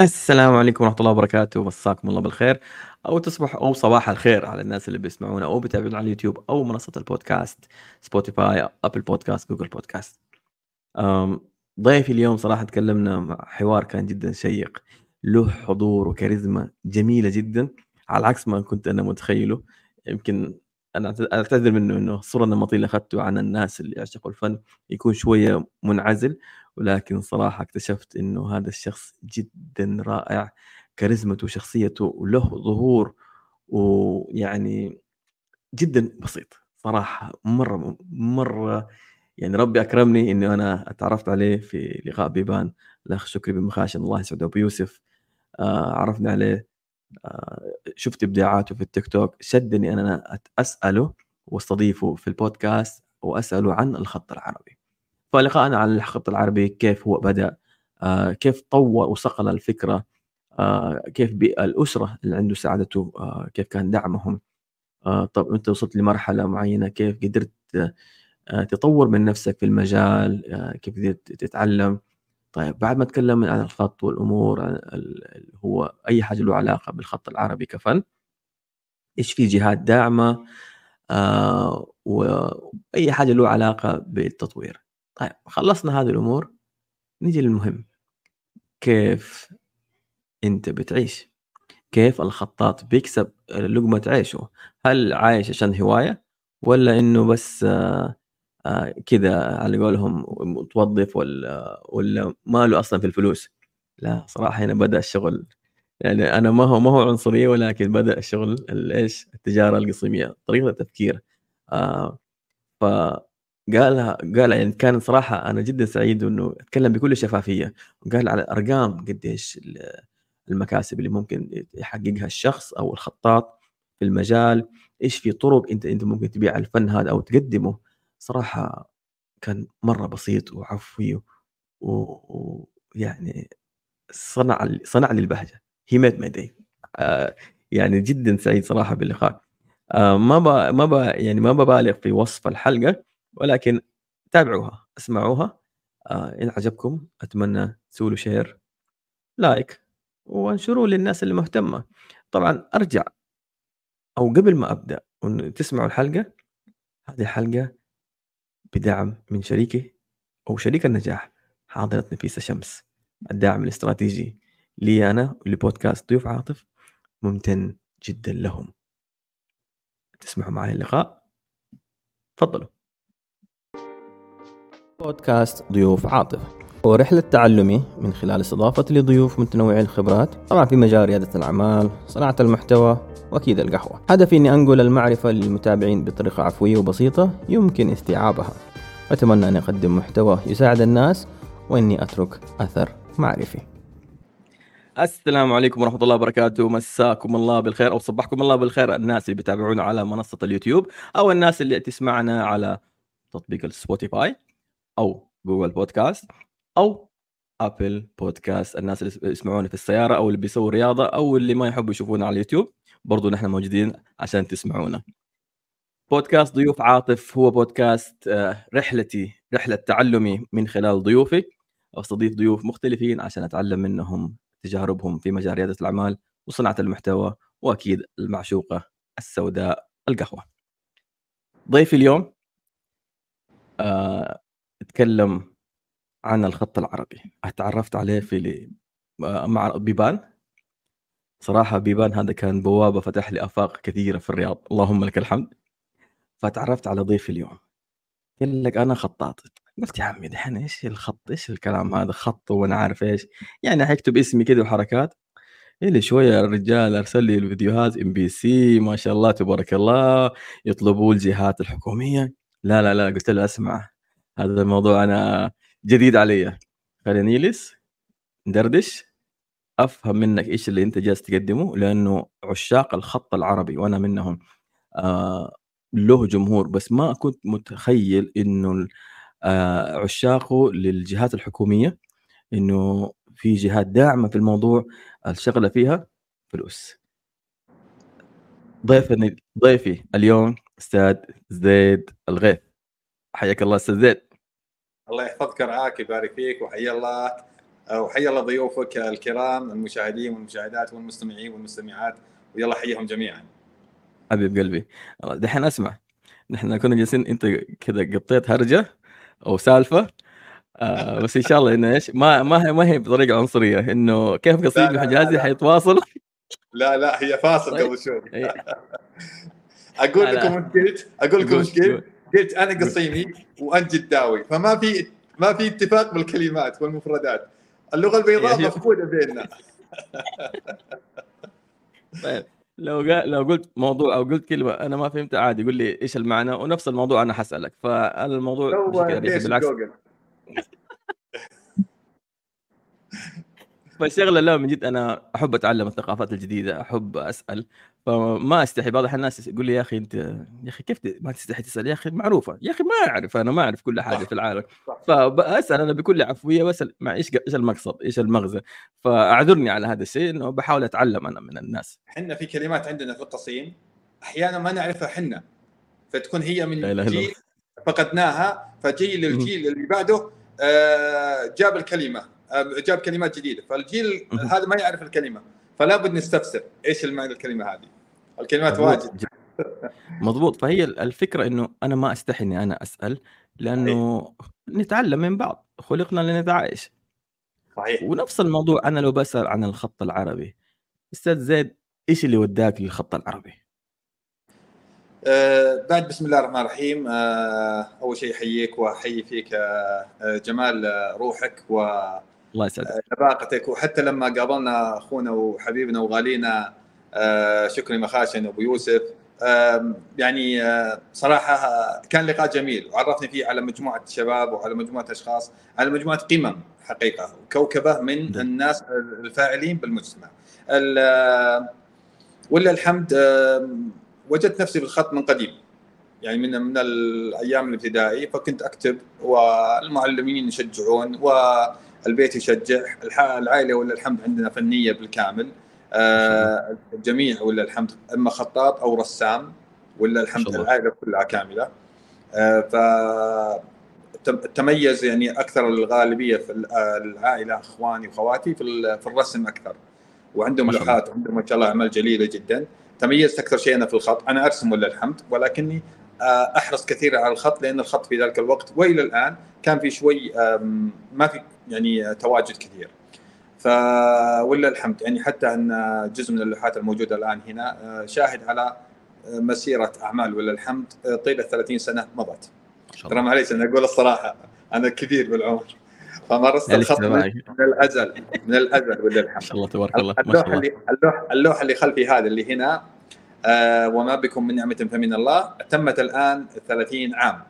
السلام عليكم ورحمة الله وبركاته. مساكم الله بالخير. أو تصبح أو صباح الخير على الناس اللي بيسمعونا أو بيتابعونا على اليوتيوب أو منصة البودكاست Spotify Apple Podcast Google Podcast. أم، ضيفي اليوم صراحة تكلمنا مع حوار كان جدا شيق. له حضور وكاريزما جميلة جدا على عكس ما كنت أنا متخيله. يمكن أنا أعت- أعتذر منه إنه الصورة النمطية اللي أخذته عن الناس اللي يعشقوا الفن يكون شوية منعزل. ولكن صراحة اكتشفت إنه هذا الشخص جدا رائع كاريزمته وشخصيته له ظهور ويعني جدا بسيط صراحة مرة مرة يعني ربي أكرمني إنه أنا أتعرفت عليه في لقاء بيبان الأخ شكري بن مخاشن الله يسعده أبو يوسف آه عرفنا عليه آه شفت إبداعاته في التيك توك شدني أن أنا أسأله وأستضيفه في البودكاست وأسأله عن الخط العربي. فلقاءنا عن الخط العربي كيف هو بدأ آه كيف طور وصقل الفكرة آه كيف الأسرة اللي عنده ساعدته آه كيف كان دعمهم طب أنت وصلت لمرحلة معينة كيف قدرت تطور من نفسك في المجال كيف قدرت تتعلم. طيب بعد ما تكلم عن الخط ال- هو أي حاجة له علاقة بالخط العربي كفن إيش في جهات داعمة آه وأي حاجة له علاقة بالتطوير. طيب خلصنا هذه الأمور. نيجي للمهم. كيف أنت بتعيش؟ كيف الخطاط بيكسب لقمة عيشه؟ هل عايش عشان هواية ولا إنه بس آه آه كذا على قولهم متوظف ولا ولا ماله أصلا في الفلوس؟ لا صراحة هنا بدأ الشغل. يعني أنا ما هو ما هو عنصرية ولكن بدأ الشغل التجارة القصيمية طريقة التفكير. آه فقالها قال يعني كان صراحة أنا جدا سعيد إنه أتكلم بكل شفافية. وقال على أرقام قديش ال- المكاسب اللي ممكن يحققها الشخص أو الخطاط في المجال إيش في طرق أنت أنت ممكن تبيع الفن هذا أو تقدمه. صراحة كان مرة بسيط وعفوي ويعني صنع صنع لي البهجة. he made my day يعني جدا سعيد صراحة باللقاء. آه، ما ب... ما ب... يعني ما ببالغ في وصف الحلقة. ولكن تابعوها اسمعوها. آه، إن عجبكم أتمنى تسووا له share like وانشروه للناس اللي مهتمة. طبعا أرجع أو قبل ما أبدأ وإن تسمعوا الحلقة هذه الحلقة بدعم من شريكي أو شريك النجاح حاضرة نفيسه شمس الداعم الاستراتيجي لي أنا ولبودكاست ضيوف عاطف ممتن جدا لهم. تسمعوا معي اللقاء. تفضلوا. بودكاست ضيوف عاطف. هو رحلة تعلمي من خلال استضافتي لضيوف متنوعي الخبرات طبعا في مجال ريادة الأعمال صناعة المحتوى وأكيد القهوة. هدفي أني أنقل المعرفة للمتابعين بطريقة عفوية وبسيطة يمكن استيعابها. أتمنى أن أقدم محتوى يساعد الناس وإني أترك أثر معرفي. السلام عليكم ورحمة الله وبركاته. مساكم الله بالخير أو صبحكم الله بالخير. الناس اللي بيتابعونا على منصة اليوتيوب أو الناس اللي تسمعنا على تطبيق ال Spotify. أو Google Podcast أو Apple Podcast. الناس اللي يسمعونا في السيارة أو اللي بيسووا رياضة أو اللي ما يحبوا يشوفونا على اليوتيوب برضو نحن موجودين عشان تسمعونا. بودكاست ضيوف عاطف هو بودكاست آه، رحلتي رحلة تعلمي من خلال ضيوفي أستضيف ضيوف مختلفين عشان أتعلم منهم تجاربهم في مجال ريادة الأعمال وصناعة المحتوى وأكيد المعشوقة السوداء القهوة. ضيفي اليوم آه، أتكلم عن الخط العربي. أتعرفت عليه في مع بيبان. صراحة بيبان هذا كان بوابة فتح لي آفاق كثيرة في الرياض. اللهم لك الحمد. فتعرفت على ضيفي اليوم. قال لك أنا خطاط. قلت يا عمي دحين إيش الخط؟ إيش الكلام هذا؟ خط وأنا عارف إيش. يعني حيكتب اسمي كذا وحركات. إلا شوية الرجال أرسل لي الفيديوهات MBC ما شاء الله تبارك الله يطلبوا الجهات الحكومية. لا لا لا قلت له أسمع. هذا الموضوع أنا جديد علي. خليني نجلس ندردش. أفهم منك إيش اللي أنت جالس تقدمه لأنه عشاق الخط العربي وأنا منهم. آه له جمهور بس ما كنت متخيل إنه آه عشاقه للجهات الحكومية إنه في جهات داعمة في الموضوع الشغلة فيها فلوس. ضيفني ضيفي اليوم أستاذ زيد الغيث. حياك الله أستاذ زيد. الله يحفظك رعاك يبارك فيك وحيا الله وحيا الله ضيوفك الكرام المشاهدين والمشاهدات والمستمعين والمستمعات ويلا حيهم جميعا. حبيب قلبي دحين أسمع. نحن كنا جالسين أنت كذا قطيت هرجة أو سالفة آه بس إن شاء الله إنه إيش ما ما هي ما هي بطريقة عنصرية إنه كيف قصيم حجازي حيتواصل؟ لا لا هي فاصل طيب. قبل شوي. أقول لكم إيش قلت؟ أقول لكم إيش قلت؟ قلت أنا قصيمي وأنت جداوي فما في ما في اتفاق بالكلمات والمفردات. اللغة البيضاء مفقودة بيننا. طيب. لو لو قلت موضوع أو قلت كلمة أنا ما فهمتها عادي قول لي إيش المعنى؟ ونفس الموضوع أنا حسألك. فالموضوع بالعكس. فالشغله لا من جد أنا أحب أتعلم الثقافات الجديدة أحب أسأل فما أستحي بعض الناس يقول لي يا أخي أنت يا أخي كيف ما تستحي تسأل؟ يا أخي معروفة يا أخي ما أعرف أنا ما أعرف كل حاجة في العالم. فاسال أنا بكل عفوية بسأل مع إيش إيش المقصد إيش المغزى؟ فأعذرني على هذا الشيء إنه بحاول أتعلم أنا من الناس. إحنا في كلمات عندنا في التصين أحيانا ما نعرفها إحنا فتكون هي من جيل فقدناها فجيل للجيل اللي بعده آه، جاب الكلمة. جاب كلمات جديدة. فالجيل هذا ما يعرف الكلمة فلا بد نستفسر. إيش المعنى الكلمة هذه؟ الكلمات واجد. مضبوط. فهي الفكرة إنه أنا ما أستحي إني أنا أسأل لأنه نتعلم من بعض. خلقنا لنتعايش. صحيح. ونفس الموضوع أنا لو بسأل عن الخط العربي. أستاذ زيد إيش اللي وداك للخط العربي؟ أه بعد بسم الله الرحمن الرحيم. أه أول شيء أحييك وأحيي فيك أه جمال روحك و الله يسعدك. لباقتك وحتى لما قابلنا أخونا وحبيبنا وغالينا آه، شكري مخاشن ابو يوسف. يعني آه، صراحة كان لقاء جميل. وعرفني فيه على مجموعة شباب وعلى مجموعة أشخاص على مجموعة قمم حقيقة وكوكبه من ده. الناس الفاعلين بالمجتمع. ولا الحمد وجدت نفسي بالخط من قديم. يعني من من الأيام الابتدائي فكنت أكتب والمعلمين يشجعون والبيت يشجع العائلة ولا الحمد عندنا فنية بالكامل. آه الجميع ولا الحمد إما خطاط أو رسام ولا الحمد العائله كلها كاملة. آه ف تميز يعني أكثر الغالبية في العائلة إخواني واخواتي في في الرسم أكثر. وعندهم لوحات وعندهم ما شاء الله أعمال جليلة جدا. تميزت أكثر شيء أنا في الخط أنا أرسم ولا الحمد ولكني آه، أحرص كثيرا على الخط لأن الخط في ذلك الوقت وإلى الآن كان في شوي ما في يعني تواجد كثير. فولله الحمد يعني حتى أن جزء من اللوحات الموجودة الآن هنا آه، شاهد على آه، مسيرة أعمال ولله الحمد آه، طيلة 30 سنة مضت. ترى معليش أنا أقول الصراحة أنا كبير بالعمر. فمارست الخط من الأزل من الأزل ولله الحمد. ما شاء الله تبارك الله اللوحة اللي اللوحه, اللوحة اللي خلفي هذا اللي هنا آه وما بكم من نعمة فمن الله تمت الآن 30 عام.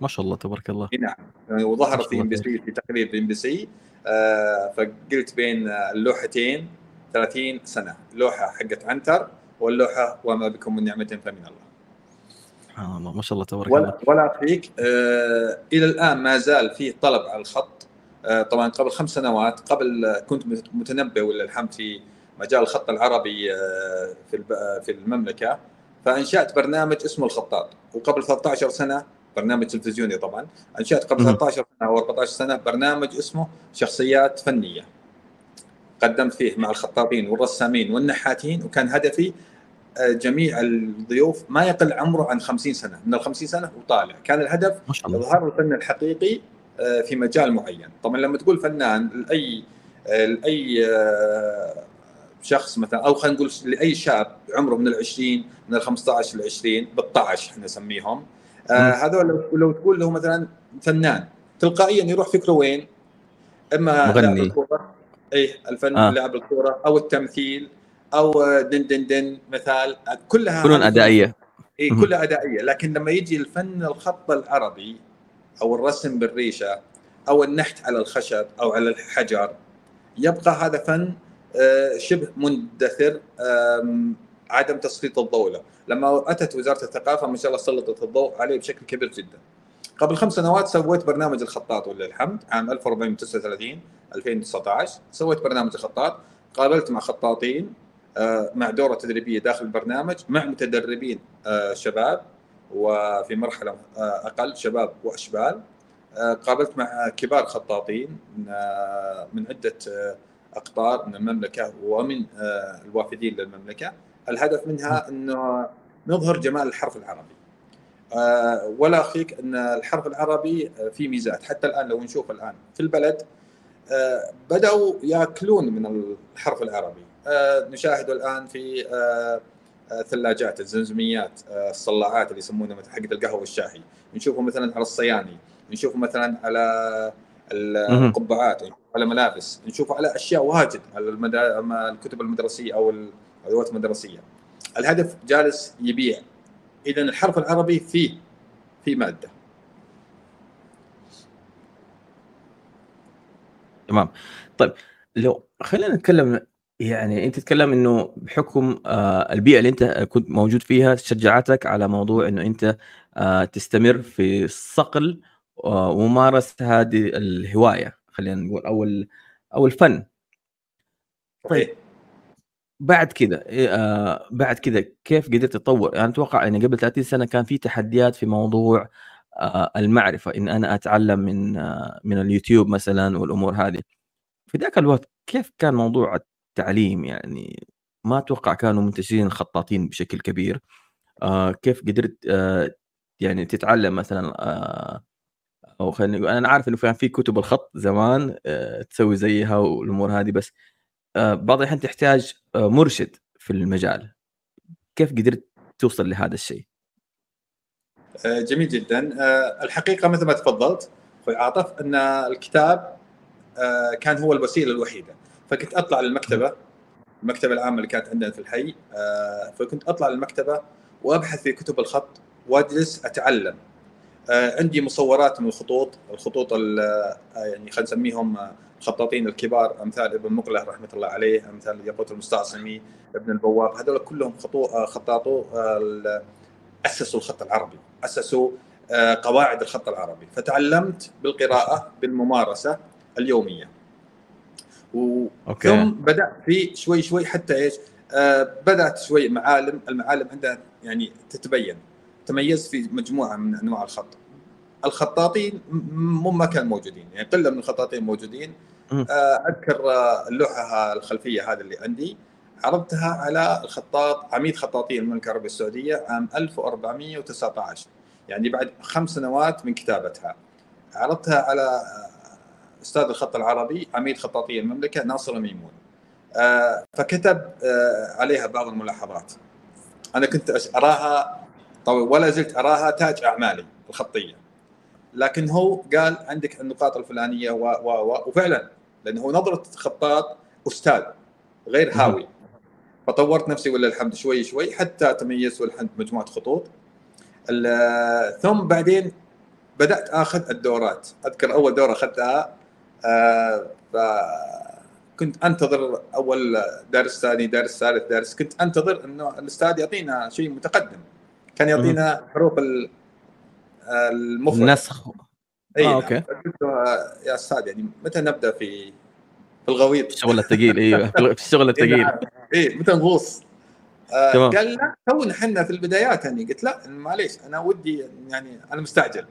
ما شاء الله تبارك الله. نعم. يعني وظهرت في MBC في تقرير MBC آه، فقلت بين اللوحتين 30 سنة لوحه حقت عنتر واللوحة وما بكم من نعمة فمن الله. سبحان الله ما شاء الله تبارك ولا الله. ولا فيك آه إلى الآن ما زال في طلب على الخط. آه طبعا قبل خمس سنوات قبل كنت متنبئ ولا الحمد في مجال الخط العربي آه في في المملكة فأنشأت برنامج اسمه الخطاط. وقبل 13 سنة برنامج تلفزيوني طبعا. أنشأت قبل 13 سنة أو 14 سنة برنامج اسمه شخصيات فنية. قدمت فيه مع الخطابين والرسامين والنحاتين وكان هدفي آه، جميع الضيوف ما يقل عمره عن 50 سنة. من ال 50 سنة وطالع. كان الهدف إظهار الفن الحقيقي آه، في مجال معين. طبعا لما تقول فنان لأي آه، لأي شخص مثلا أو خلينا نقول لأي شاب عمره من ال 20 من ال 15 ل 20 ب 12 إحنا نسميهم هذول لو تقول له مثلا فنان تلقائيا يروح فكره وين؟ إما مغني. الكورة اي الفن آه. لعب الكورة أو التمثيل أو دن دن دن مثال كلها فنون أدائية. اي كلها أدائية. لكن لما يجي الفن الخط العربي أو الرسم بالريشة أو النحت على الخشب أو على الحجر يبقى هذا فن آه، شبه مندثر عدم تسليط الضوء له لما أتت وزارة الثقافة ما شاء الله سلطت الضوء عليه بشكل كبير جدا. قبل خمس سنوات سويت برنامج الخطاط ولله الحمد عام 1439 2019 سويت برنامج الخطاط. قابلت مع خطاطين آه، مع دورة تدريبية داخل البرنامج مع متدربين آه، شباب وفي مرحلة آه، أقل شباب وأشبال. قابلت مع كبار خطاطين من عدة أقطار من المملكة ومن الوافدين للمملكة. الهدف منها إنه نظهر جمال الحرف العربي. ولا اخفيك إن الحرف العربي فيه ميزات. حتى الآن لو نشوف الآن في البلد بدأوا يأكلون من الحرف العربي. نشاهده الآن في ثلاجات الزمزميات الصلاعات اللي يسمونها مثل حقت القهوة والشاهي. نشوفه مثلا على الصياني نشوفه مثلا على القبعات على ملابس. نشوفه على أشياء واجد على المدا... الكتب المدرسية أو الادوات المدرسيه الهدف جالس يبيع. اذا الحرف العربي فيه في مادة. تمام. طيب لو خلينا نتكلم يعني أنت تتكلم إنه بحكم آه البيئة اللي أنت كنت موجود فيها شجعتك على موضوع إنه أنت آه تستمر في صقل آه وممارسه هذه الهواية. خلينا نقول أو أو الفن طيب بعد كذا آه بعد كذا كيف قدرت تطور؟ يعني أتوقع يعني قبل 30 سنة كان في تحديات في موضوع آه المعرفة إن أنا أتعلم من آه من اليوتيوب مثلا والأمور هذه. في ذاك الوقت كيف كان موضوع التعليم يعني ما أتوقع كانوا منتشرين الخطاطين بشكل كبير. آه كيف قدرت آه يعني تتعلم مثلا آه أو خلينا نقول أنا عارف إنه كان في كتب الخط زمان آه تسوي زيها والأمور هذه بس آه بعض الأحيان تحتاج مرشد في المجال. كيف قدرت توصل لهذا الشيء؟ جميل جدا. الحقيقة مثل ما تفضلت أخوي عاطف أن الكتاب كان هو الوسيلة الوحيدة. فكنت أطلع للمكتبة المكتبة العامة اللي كانت عندنا في الحي فكنت أطلع للمكتبة وأبحث في كتب الخط وأجلس أتعلم. عندي مصورات من الخطوط الخطوط يعني خلينا نسميهم الخطاطين الكبار أمثال ابن مقله رحمة الله عليه أمثال ياقوت المستعصمي ابن البواب هذول كلهم خطاطو أسسوا الخط العربي أسسوا قواعد الخط العربي. فتعلمت بالقراءة بالممارسة اليومية. و... أوكي. ثم بدأت في شوي شوي حتى إيش آه بدأت شوي معالم المعالم عندها يعني تتبين. تميزت في مجموعة من أنواع الخط. الخطاطين مو ما كانوا موجودين. يعني قلة من الخطاطين موجودين. آه أذكر اللوحه الخلفية هذه اللي عندي. عرضتها على الخطاط عميد خطاطين المملكة العربية السعودية عام 1419 يعني بعد خمس سنوات من كتابتها. عرضتها على أستاذ الخط العربي عميد خطاطي المملكة ناصر الميمون فكتب عليها بعض الملاحظات. أنا كنت أراها طبعا ولا زلت أراها تاج أعمالي الخطية. لكن هو قال عندك النقاط الفلانية و و و وفعلا لأنه هو نظرة خطاط أستاذ غير هاوي. فطورت نفسي ولله الحمد شوي شوي حتى تميزت والحمد مجموعة خطوط. ثم بعدين بدأت آخذ الدورات. أذكر أول دورة أخذتها آه فكنت أنتظر أول درس ثاني درس ثالث درس كنت أنتظر إنه الأستاذ يعطينا شيء متقدم. كان يعطينا حروف المفرد. النسخ. إي آه، okay. قلت يا أستاذ يعني متى نبدأ في في الغويط؟ الشغل الثقيل أيوه في الشغل الثقيل. إي متى نغوص؟ آه قال لا تونا إحنا في البدايات يعني قلت لا معليش أنا ودي يعني أنا مستعجل.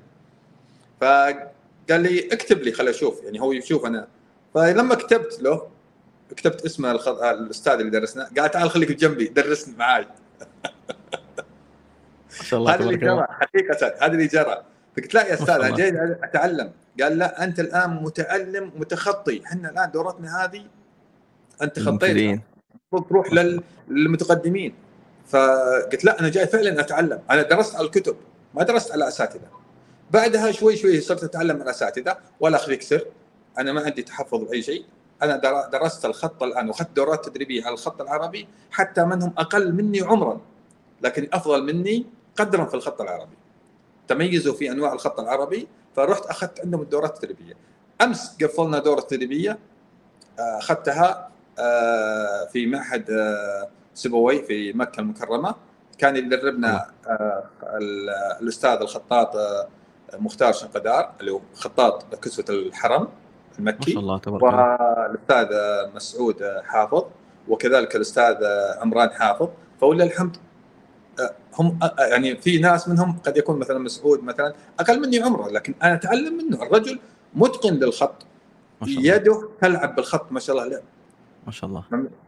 فقال لي اكتب لي خليني أشوف يعني هو يشوف أنا. فلما كتبت له كتبت اسم الخط... الأستاذ اللي درسنا قال تعال خليك جنبي درسني معاي. هذا اللي جرى. حقيقة هذا اللي جرى. فقلت لا يا أستاذ أنا جاي أتعلم. قال لا أنت الآن متعلم متخطي. إحنا الآن دورتنا هذه انت خطيت تروح للمتقدمين. فقلت لا أنا جاي فعلا أتعلم. أنا درست على الكتب ما درست على أساتذة. بعدها شوي شوي صرت أتعلم من أساتذة ولا أخذك سر. أنا ما عندي تحفظ بأي شيء. أنا درست الخط الآن وأخذت دورات تدريبية على الخط العربي حتى من هم أقل مني عمرا. لكن أفضل مني قدرا في الخط العربي. تميزوا في أنواع الخط العربي فرحت أخذت عندهم الدورات التدريبيه أمس قفلنا دورة تدريبية أخذتها في معهد سبوي في مكة المكرمة. كان يدربنا الأستاذ الخطاط مختار شنقدار اللي هو خطاط كسوة الحرم المكي. ما شاء الله تبارك الله. والأستاذ مسعود حافظ وكذلك الأستاذ عمران حافظ. فولله الحمد آه، هم يعني في ناس منهم قد يكون مثلا مسعود مثلا أقل مني عمره لكن أنا أتعلم منه. الرجل متقن للخط. يده تلعب بالخط ما شاء الله ما شاء الله.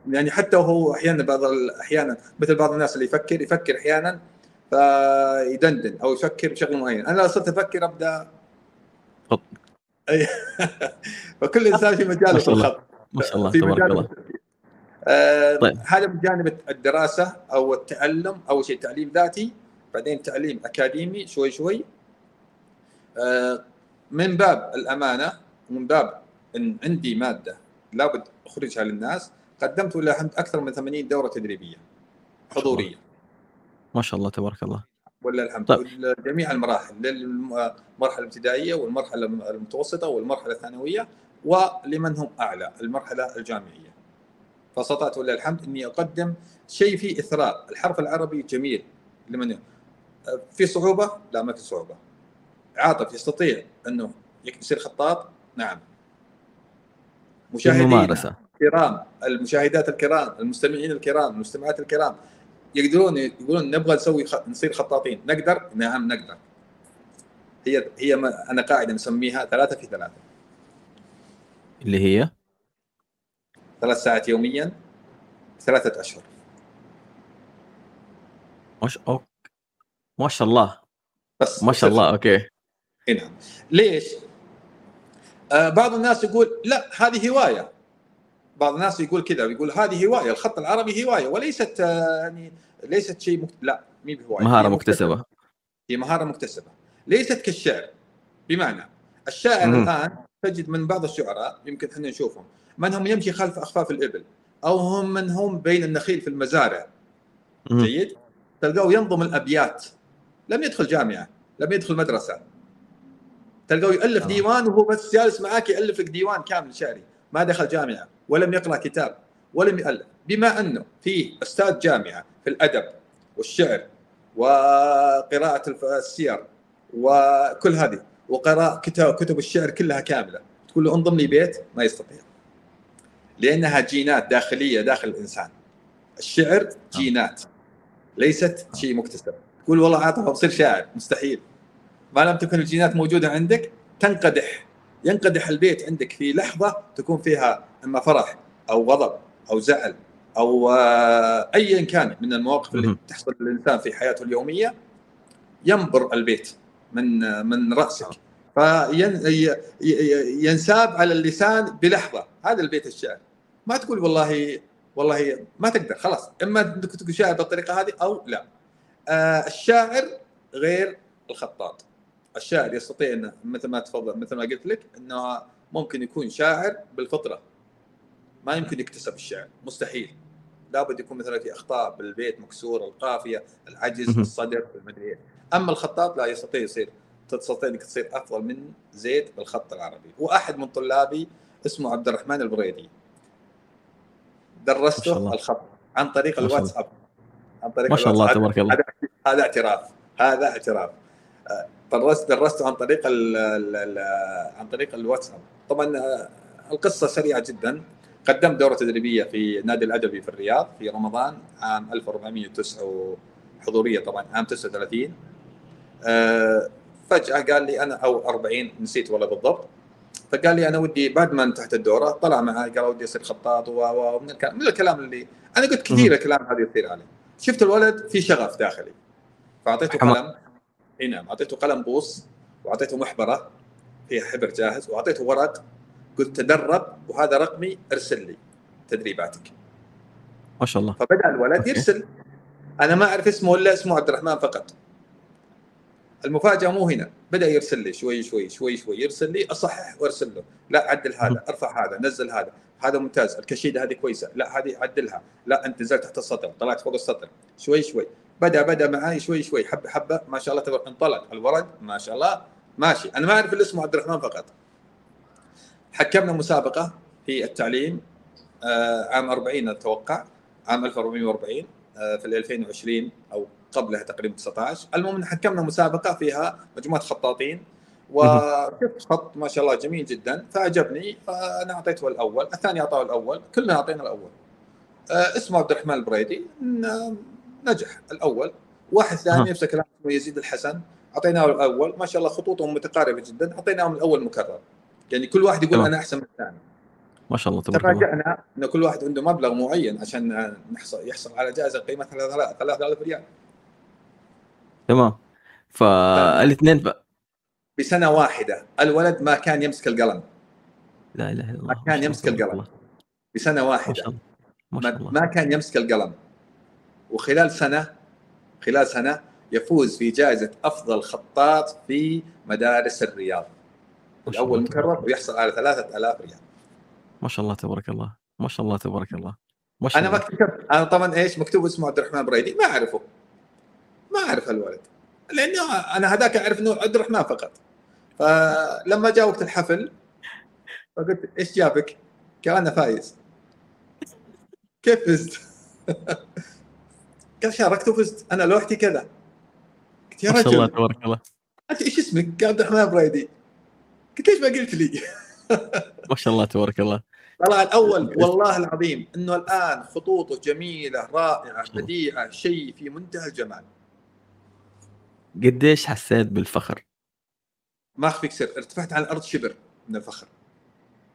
يعني حتى وهو أحيانا بعض أحيانا مثل بعض الناس اللي يفكر يفكر أحيانا فيدندن أو يفكر بشغل معين. أنا لو صرت أفكر أبدأ. خط. فكل إنسان في مجاله في الخط ما شاء الله. تبارك الله. طيب. هذا من جانب الدراسة أو التعلم اول شيء تعليم ذاتي بعدين تعليم أكاديمي شوي شوي. آه من باب الأمانة ومن باب إن عندي مادة لابد أخرجها للناس قدمت ولا أكثر من 80 دورة تدريبية حضورية. ما شاء الله. تبارك الله. ولا الحمد طيب. جميع المراحل للمرحلة الابتدائية والمرحلة المتوسطة والمرحلة الثانوية ولمن هم أعلى المرحلة الجامعية. فاستطعت ولله الحمد إني أقدم شيء فيه إثراء. الحرف العربي جميل. لمن؟ في صعوبة؟ لا ما في صعوبة. عاطف يستطيع أنه يصير خطاط؟ نعم. مشاهدين الممارسة. الكرام المشاهدات الكرام المستمعين الكرام المستمعات الكرام يقدرون يقولون نبغى نسوي خ... نصير خطاطين. نقدر؟ نعم نقدر. هي هي ما أنا قاعدة مسميها ثلاثة في ثلاثة. اللي هي؟ ثلاث ساعات يوميا ثلاثة أشهر. ما شاء ما شاء الله. بس ما شاء الله أوكي. نعم. ليش؟ آه بعض الناس يقول لا هذه هواية. بعض الناس يقول كذا يقول هذه هواية الخط العربي هواية وليست آه يعني ليست شيء مكت... لا مي بهواية مهارة مكتسبة. هي مهارة مكتسبة. ليست كالشعر. بمعنى الشاعر الآن تجد من بعض الشعراء يمكن إحنا نشوفهم من هم يمشي خلف أخفاف الإبل أو هم من هم بين النخيل في المزارع. جيد؟ تلقاه ينظم الأبيات. لم يدخل جامعة لم يدخل مدرسة. تلقاه يالف آه. ديوان وهو بس جالس معاك يالف لك ديوان كامل شعري. ما دخل جامعة ولم يقرأ كتاب ولم يالف بما أنه فيه أستاذ جامعة في الأدب والشعر وقراءة السير وكل هذه وقراءة كتب كتب الشعر كلها كاملة تقول له انضم لي بيت؟ ما يستطيع. لأنها جينات داخلية داخل الإنسان. الشعر آه. جينات ليست شيء مكتسب. تقول والله عاطف بصير شاعر مستحيل. ما لم تكن الجينات موجودة عندك تنقدح. ينقدح البيت عندك في لحظة تكون فيها إما فرح أو غضب أو زعل أو آه، ايا كان من المواقف اللي تحصل للإنسان في حياته اليومية ينبر البيت من من رأسك. فينساب على اللسان بلحظة. هذا البيت الشعر ما تقول والله والله ما تقدر خلاص. إما إنك تكون شاعر بالطريقة هذه أو لا. آه الشاعر غير الخطاط. الشاعر يستطيع إنه مثل ما تفضل مثل ما قلت لك إنه ممكن يكون شاعر بالفطرة. ما يمكن يكتسب الشعر مستحيل. لابد يكون مثلا في أخطاء بالبيت مكسور القافية العجز الصدر المدري أما الخطاط لا يستطيع يصير تستطيع إنك تصير أفضل من زيد بالخط العربي. واحد من طلابي اسمه عبد الرحمن البريدي. درسته الخط عن طريق الواتساب. عن طريق ما شاء الله تبارك الله. هذا اعتراف. هذا اعتراف. درست درسته عن طريق ال ال عن طريق الواتساب. طبعا آه، القصة سريعة جدا. قدمت دورة تدريبية في نادي الأدبي في الرياض في رمضان عام 1409 حضورية طبعا عام 39 أه فجأة قال لي أنا أو 40 نسيت والله بالضبط. فقال لي أنا ودي بعد ما انتهت الدورة طلع معي قال ودي أصير خطاط ومن الكلام من الكلام اللي أنا قلت كثير الكلام هذا يصير عليه شفت الولد في شغف داخلي. فأعطيته قلم. إي نعم أعطيته قلم بوص وأعطيته محبرة فيها حبر جاهز وأعطيته ورق. قلت تدرب وهذا رقمي ارسل لي تدريباتك. ما شاء الله. فبدأ الولد. يرسل. أنا ما أعرف اسمه إلا اسمه عبد الرحمن فقط. المفاجأة مو هنا. بدأ يرسل لي شوي شوي شوي شوي. يرسل لي أصحح وأرسل له. لا عدل هذا ارفع هذا نزل هذا. هذا ممتاز. الكشيدة هذه كويسة. لا هذه عدلها. لا أنت نزلت تحت السطر. طلعت فوق السطر. شوي شوي. بدأ بدأ معي شوي شوي. حبه حبة. ما شاء الله تبارك انطلق. الورق ما شاء الله. ماشي. أنا ما أعرف اللي اسمه عبد الرحمن فقط. حكمنا مسابقة في التعليم آه، عام 40 أتوقع. عام 1440 آه، في 2020 أو قبلها تقريبا 19 المهم حكمنا مسابقة فيها مجموعة خطاطين. وشفت خط ما شاء الله جميل جدا. فأعجبني. فأنا أعطيته الأول. الثاني أعطاه الأول. كلنا أعطينا الأول. آه، اسمه عبد الرحمن البريدي. نجح الأول. واحد ثاني. نفس الكلام اسمه يزيد الحسن. أعطيناه الأول. ما شاء الله خطوطهم متقاربة جدا. أعطيناهم الأول مكرر. يعني كل واحد يقول. أنا أحسن من الثاني. ما شاء الله تبارك الله. تفاجئنا إن كل واحد عنده مبلغ معين عشان نحصل يحصل على جائزة قيمتها 3000 ريال. تمام. فالإثنين ف... بسنة واحدة. الولد ما كان يمسك القلم. لا إله إلا الله. ما كان يمسك الله، القلم. بسنة ما واحدة. شاء الله ما شاء ما, الله. ما كان يمسك القلم. وخلال سنة خلال سنة يفوز في جائزة أفضل خطاط في مدارس الرياض. الأول مكرر. ويحصل على 3000 ريال. ما شاء الله تبارك الله. ما شاء الله تبارك الله. ما شاء أنا ما اكتشفت. أنا طبعا إيش؟ مكتوب اسمه عبد الرحمن بريدي. ما أعرفه. ما أعرف الولد لأنه أنا هذاك أعرف إنه عبد الرحمن فقط. فلما جاء وقت الحفل فقلت إيش جابك؟ قال أنا فايز. كيف فزت؟ قال شاركت وفزت. أنا لوحتي كذا. قلت يا ما شاء الله رجل. تبارك الله. انت إيش اسمك؟ قال عبد الرحمن بريدي. قلت ليش ما قلت لي؟ ما شاء الله تبارك الله. طلع الأول والله العظيم إنه الآن خطوطه جميلة رائعة بديعة شيء في منتهى الجمال. قديش حسيت بالفخر؟ ما أخفيك سر ارتفعت على الأرض شبر من الفخر.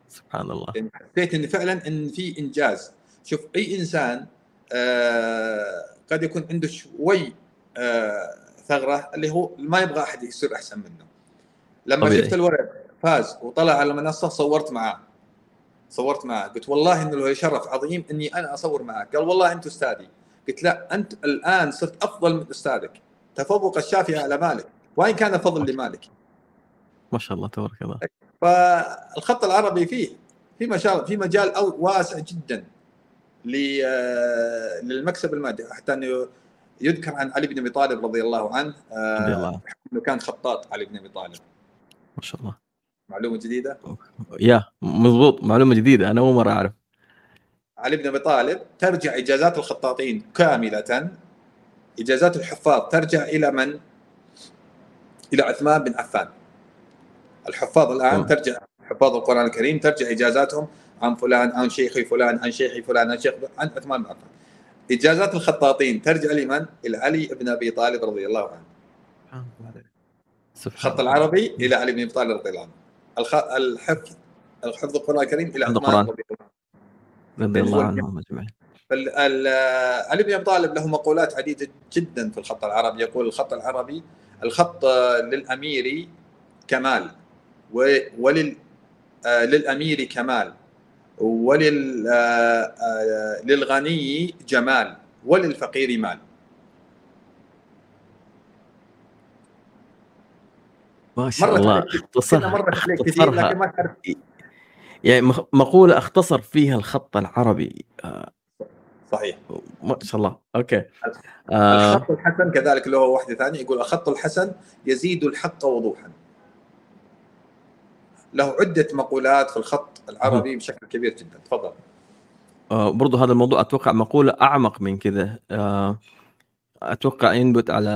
سبحان الله. يعني حسيت إن فعلا إن في إنجاز. شوف أي إنسان آه قد يكون عنده شوي آه ثغرة اللي هو ما يبغى أحد يصير أحسن منه. لما طبيعي. شفت الولد فاز وطلع على المنصة صورت معاه. صورت معاه. قلت والله إنه له شرف عظيم إني أنا أصور معك قال والله أنت أستاذي. قلت لا أنت الآن صرت أفضل من أستاذك. تفوق الشافي على مالك. وإن كان الفضل لمالك. ما شاء الله تبارك الله. فالخط العربي فيه في مجال في مجال واسع جدا آه، للمكسب المادي. حتى إنه يذكر عن علي بن أبي طالب رضي الله عنه آه، رضي الله عنه. إنه كان خطاط علي بن أبي طالب. ما شاء الله. معلومة جديدة؟ يا مضبوط. معلومة جديدة. أنا أول مرة أعرف. علي بن أبي طالب ترجع إجازات الخطاطين كاملة إجازات الحفاظ ترجع إلى من؟ إلى عثمان بن عفان الحفاظ الآن تمام. ترجع حفاظ القرآن الكريم ترجع إجازاتهم عن فلان عن شيخي فلان عن شيخي فلان عن شيخ عن عثمان بن عفان إجازات الخطاطين ترجع لمن؟ إلى علي بن أبي طالب رضي الله عنه الخط. العربي إلى علي بن أبي طالب رضي الله عنه الخ... الحفظ الحفظ القرآن الكريم إلى حفظ عثمان القرآن. رضي الله عنه رضي الله عنهم أجمعين علي بن ابي طالب له مقولات عديدة جدا في الخط العربي. يقول الخط العربي الخط آه، للأمير كمال ولل آه، للأمير كمال ولل آه، آه، للغني جمال وللفقير مال. ما شاء الله اختصرها كثير اختصرها. لكن ما تعرف يعني مقولة أختصر فيها الخط العربي آه، صحيح. ما شاء الله. أوكي. آه. الخط الحسن كذلك له واحدة ثانية يقول الخط الحسن يزيد الحق وضوحا. له عدة مقولات في الخط العربي بشكل كبير جدا. تفضل. آه، برضو هذا الموضوع أتوقع مقولة أعمق من كذا. آه، أتوقع ينبت على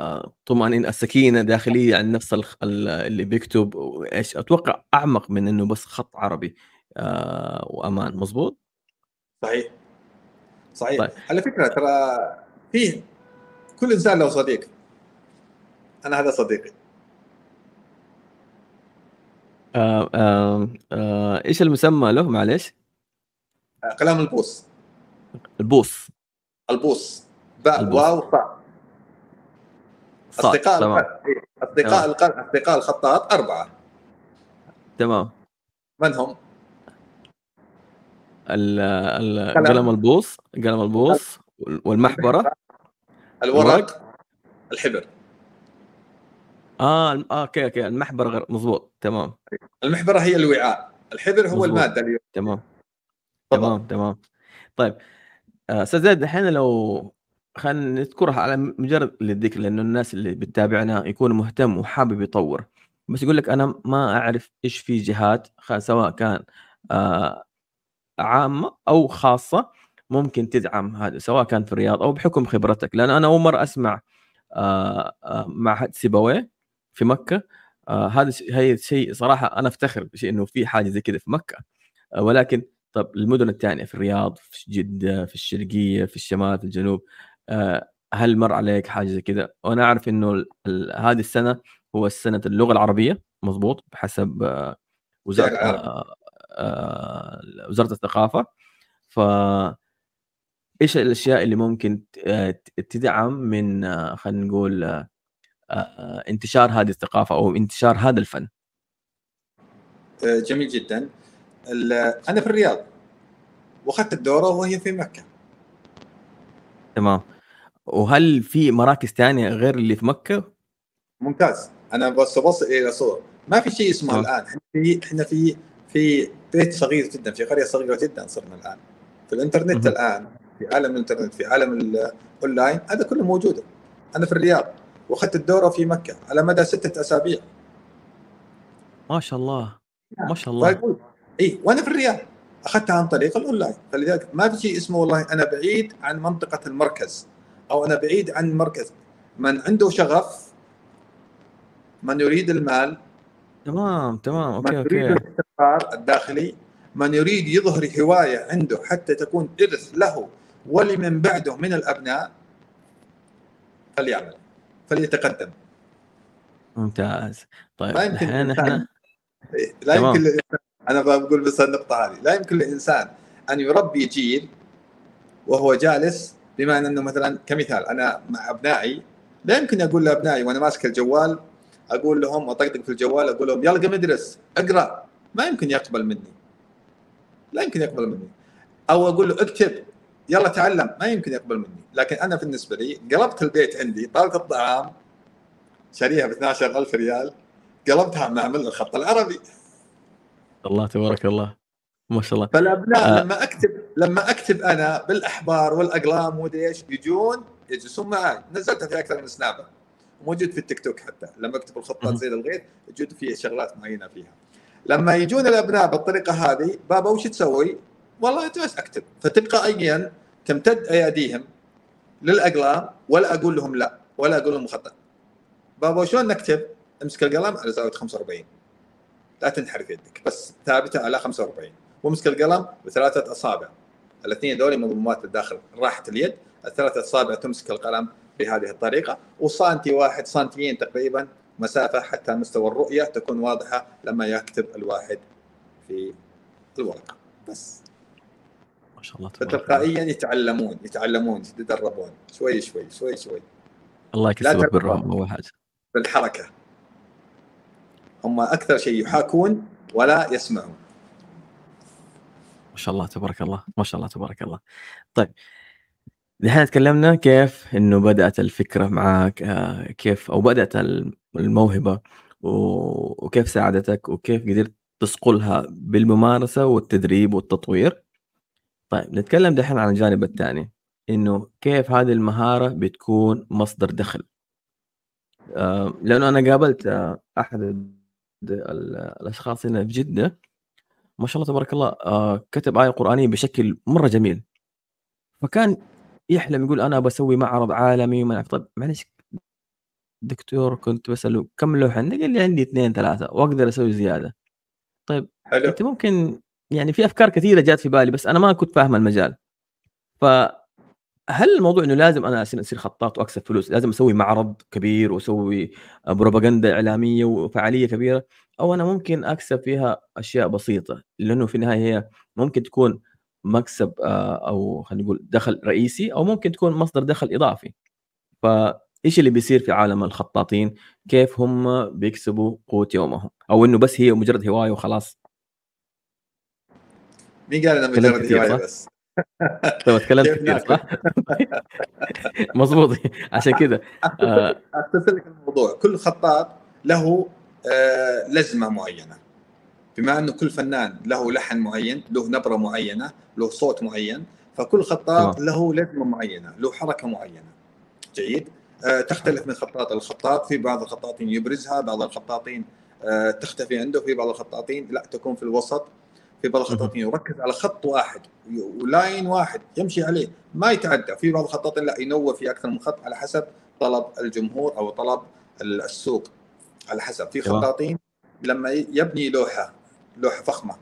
آه، طمأنينة السكينة داخليه عن نفس اللي بيكتب. وايش أتوقع أعمق من إنه بس خط عربي. آه، وأمان. مزبوط صحيح. صحيح. طيب. على فكرة ترى فيه كل إنسان له صديق. أنا هذا صديقي. آه، آه، آه، إيش المسمى له؟ معلش آه، كلام البوس. البوص البوس. باء البوس. واو صاد أصدقاء تمام. إيه، أصدقاء أصدقاء الخطاط أربعة. تمام. من هم؟ قلم. البوص قلم البوص والمحبرة. الورق. الحبر. آه آه، أوكي أوكي المحبرة غير مزبوط تمام. المحبرة هي الوعاء. الحبر هو مظبوط. المادة اللي تمام. تفضل. تمام تمام. طيب آه، أستاذ زيد الحين لو خلينا نذكرها على مجرد للذكر لأنه الناس اللي بتتابعنا يكون مهتم وحابب يطور. بس يقول لك أنا ما أعرف إيش في جهات سواء كان آه، عامة أو خاصة ممكن تدعم هذا سواء كان في الرياض أو بحكم خبرتك. لأن أنا أول مرة أسمع آه، آه، معهد سيبويه في مكة. آه، هذا هي شيء صراحة أنا أفتخر بشيء إنه في حاجة زي كذا في مكة. ولكن طب المدن الثانية في الرياض في جدة في الشرقية في الشمال في الجنوب هل مر عليك حاجة زي كذا؟ وأنا أعرف إنه هذه السنة هو السنة اللغة العربية مضبوط بحسب وزارة آه وزارة الثقافة. ف إيش الأشياء اللي ممكن آه، تدعم من آه، خلينا نقول انتشار هذه الثقافة أو انتشار هذا الفن؟ جميل جدا. أنا في الرياض وأخذت الدورة وهي في مكة. تمام. وهل في مراكز ثانية غير اللي في مكة؟ ممتاز. أنا بس بص إلى صور. ما في شيء اسمه آه. الآن. إحنا في إحنا في في بيت صغير جدا في قرية صغيرة جدا صرنا الآن. في الإنترنت الآن في عالم الإنترنت في عالم الاونلاين هذا كله موجود. أنا في الرياض وأخذت الدورة في مكة على مدى ستة أسابيع. ما شاء الله. ما شاء الله. إي وأنا في الرياض. اخذتها عن طريق الاونلاين فلذلك ما في شيء اسمه والله أنا بعيد عن منطقة المركز أو أنا بعيد عن المركز. من عنده شغف من يريد المال تمام تمام. okay من أوكي يريد الاستقرار الداخلي من يريد يظهر هواية عنده حتى تكون إرث له ولمن بعده من الأبناء فليعمل فليتقدم. ممتاز. طيب ما يمكن إحنا إيه، لا تمام. يمكن أنا بقول بس النقطة هذه لا يمكن للانسان أن يربي جيل وهو جالس بما إنه مثلا كمثال أنا مع أبنائي لا يمكن أقول لأبنائي وأنا ماسك الجوال أقول لهم أطقطق في الجوال أقول لهم يلا قم ادرس اقرأ. ما يمكن يقبل مني. لا يمكن يقبل مني. أو أقول له اكتب يلا تعلم. ما يمكن يقبل مني. لكن أنا بالنسبة لي قلبت البيت عندي طاوله الطعام شاريها ب 12000 ريال قلبتها معمل الخط العربي. الله تبارك الله. ما شاء الله. فالابناء آه. لما أكتب لما أكتب أنا بالأحبار والأقلام ودي إيش يجون يجلسون معي نزلتها في أكثر من سنابة. موجود في التيك توك حتى لما اكتب الخطات زي الغير يجود في شغلات معينة فيها. لما يجون الأبناء بالطريقة هذه بابا وش تسوي؟ والله جالس أكتب. فتلقائيا تمتد أياديهم للأقلام ولا أقول لهم لا ولا أقول لهم خطأ. بابا شلون نكتب؟ امسك القلم على زاويه 45 لا تنحرف يدك بس ثابتة على 45 وامسك القلم بثلاثه أصابع. الاثنين دول مضمومات الداخل راحة اليد. الثلاثة أصابع تمسك القلم بهذه الطريقة وسانتي واحد سنتيين تقريبا مسافة حتى مستوى الرؤية تكون واضحة لما يكتب الواحد في الورقة. بس. ما شاء الله فتلقائيا يتعلمون يتعلمون يتدربون. شوي شوي شوي شوي. الله يكسبك بالرغم اول حاجة بالحركة. هم أكثر شيء يحاكون ولا يسمعون. ما شاء الله تبارك الله. ما شاء الله تبارك الله. طيب دحين تكلمنا كيف إنه بدأت الفكرة معك آه، كيف أو بدأت الموهبة وكيف ساعدتك وكيف قدرت تصقلها بالممارسة والتدريب والتطوير. طيب نتكلم دحين عن الجانب الثاني إنه كيف هذه المهارة بتكون مصدر دخل. آه، لأنه أنا قابلت آه، أحد الأشخاص هنا في جدة ما شاء الله تبارك الله كتب آية قرآنية بشكل مرة جميل. فكان يحلم يقول أنا بسوي معرض عالمي وما طيب معلش دكتور كنت بسأله كم لوحة قال لي عندي اثنين ثلاثة وأقدر أسوي زيادة. طيب حلو. أنت ممكن يعني في أفكار كثيرة جات في بالي بس أنا ما كنت فاهم المجال. ف هل الموضوع إنه لازم أنا أصير خطاط وأكسب فلوس؟ لازم أسوي معرض كبير وأسوي بروباغندا إعلامية وفعالية كبيرة؟ أو أنا ممكن أكسب فيها أشياء بسيطة لأنه في النهاية هي ممكن تكون مكسب آه، أو خلينا نقول دخل رئيسي أو ممكن تكون مصدر دخل إضافي. فإيش اللي بيصير في عالم الخطاطين؟ كيف هم بيكسبوا قوت يومهم؟ أو إنه بس هي مجرد هواية وخلاص. مين قال انه مجرد هواية بس؟ تو تكلمت كثير صح؟ مضبوط عشان كذا آه. اختصر لك الموضوع. كل خطاط له آه، لزمه معينة. بما أنه كل فنان له لحن معين له نبرة معينة له صوت معين فكل خطاط له لزمة معينة له حركة معينة. جيد؟ آه، تختلف من خطاط لخطاط في بعض الخطاطين يبرزها بعض الخطاطين تختفي عنده في بعض الخطاطين لا تكون في الوسط في بعض الخطاطين يركز على خط واحد ولاين واحد يمشي عليه ما يتعدى. في بعض الخطاطين لا ينوع في أكثر من خط على حسب طلب الجمهور أو طلب السوق على حسب. في خطاطين لما يبني لوحة لوحة فخمة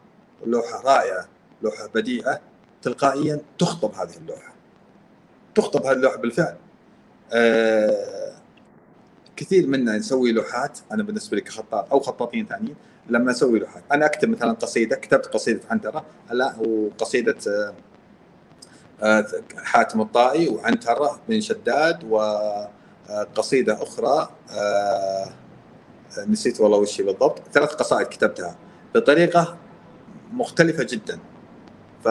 لوحة رائعة لوحة بديعه تلقائيا تخطب هذه اللوحة. تخطب هذه اللوحة بالفعل. آه كثير منا نسوي لوحات أنا بالنسبة لي كخطاط أو خطاطين ثانيين لما أسوي لوحات. أنا أكتب مثلا قصيدة كتبت قصيدة عنترة لا وقصيدة آه، آه، حاتم الطائي وعنترة بن شداد وقصيده أخرى آه، نسيت والله وش بالضبط. ثلاث قصائد كتبتها. بطريقة مختلفة جدا. ف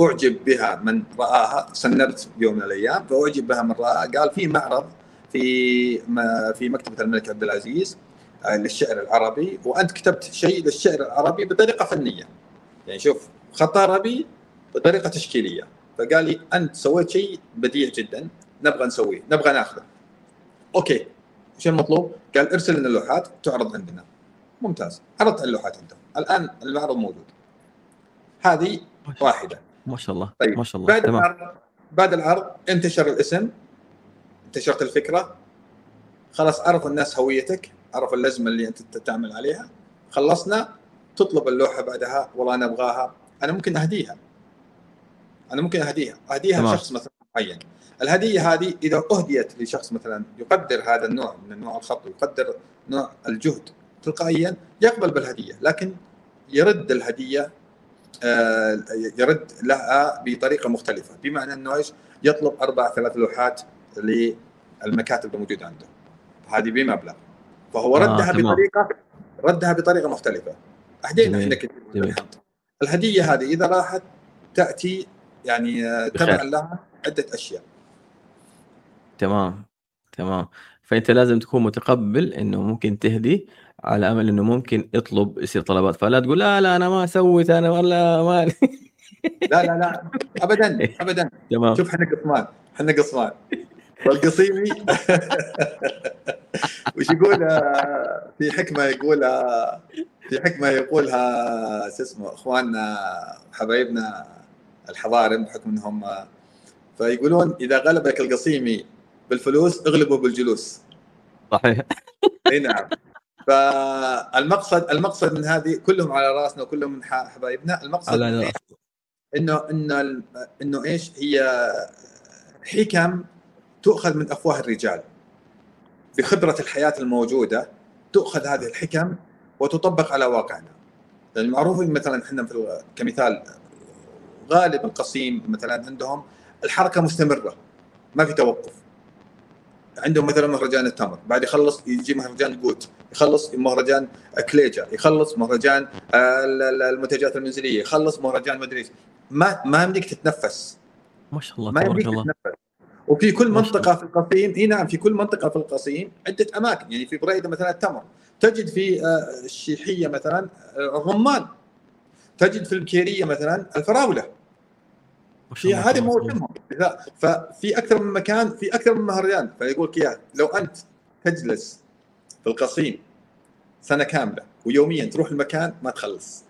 اعجب بها من رآها سنبت يوم من الأيام فأعجب بها من رآها. قال في معرض في في مكتبة الملك عبد العزيز آه، للشعر العربي. وأنت كتبت شيء للشعر العربي بطريقة فنية. يعني شوف خط عربي بطريقة تشكيلية. فقال لي أنت سويت شيء بديع جدا. نبغى نسويه نبغى ناخذه. okay. وش المطلوب؟ قال ارسل لنا اللوحات تعرض عندنا. ممتاز. عرضت اللوحات عندهم. الآن المعرض موجود. هذه واحدة. ما شاء الله. طيب ما شاء الله. بعد تمام. العرض بعد العرض انتشر الاسم. انتشرت الفكرة. خلاص عرفوا الناس هويتك. عرفوا اللزمه اللي أنت تعمل عليها. خلصنا. تطلب اللوحة بعدها. والله أنا أبغاها. أنا ممكن أهديها. أنا ممكن أهديها. أهديها لشخص مثلا معين. الهدية هذه إذا أهديت لشخص مثلا يقدر هذا النوع من نوع الخط ويقدر نوع الجهد. تلقائيا يقبل بالهدية لكن يرد الهدية آه، يرد لها بطريقة مختلفة. بمعنى إنه إيش؟ يطلب أربع ثلاث لوحات للمكاتب الموجوده عنده. هذه بمبلغ. فهو آه، ردها آه، بطريقة ردها بطريقة مختلفة. اهدينا إحنا كثير الهدية هذه إذا راحت تأتي يعني آه، تبعا لها عدة أشياء. تمام. تمام. فأنت لازم تكون متقبل إنه ممكن تهدي على أمل إنه ممكن يطلب يصير طلبات. فلا تقول لا لا أنا ما سويت أنا ولا ما لا لا لا ابدا ابدا. تمام. شوف إحنا قصمان إحنا قصمان. والقصيمي وش يقول؟ آه، في حكمة يقول آه، في حكمة يقولها شو اسمه إخواننا حبايبنا الحضارم بحكم إنهم آه، فيقولون إذا غلبك القصيمي بالفلوس اغلبه بالجلوس. صحيح. أي نعم. فالمقصد المقصد من هذه كلهم على راسنا وكلهم من حبايبنا. المقصد على إنه إنه إنه إيش؟ هي حكم تؤخذ من أفواه الرجال. بخبرة الحياة الموجودة تؤخذ هذه الحكم وتطبق على واقعنا. لأن معروف مثلا إحنا في كمثال غالب القصيم مثلا عندهم الحركة مستمرة ما في توقف. عندهم مثلا مهرجان التمر بعد يخلص يجي مهرجان القوت يخلص مهرجان كليجر يخلص مهرجان المنتجات المنزلية يخلص مهرجان مدري ما ما يمديك تتنفس. ما شاء الله ما يمديك الله. تتنفس. وفي كل منطقة في القصيم إي نعم في كل منطقة في القصيم عدة أماكن. يعني في بريدة مثلا التمر تجد في آه، الشيحية مثلا آه، الرمان تجد في البكيريه مثلا الفراولة. في هذه موسمهم ففي أكثر من مكان في أكثر من مهرجان. فيقول لك اياه لو أنت تجلس في القصيم سنة كاملة ويوميا تروح المكان ما تخلص.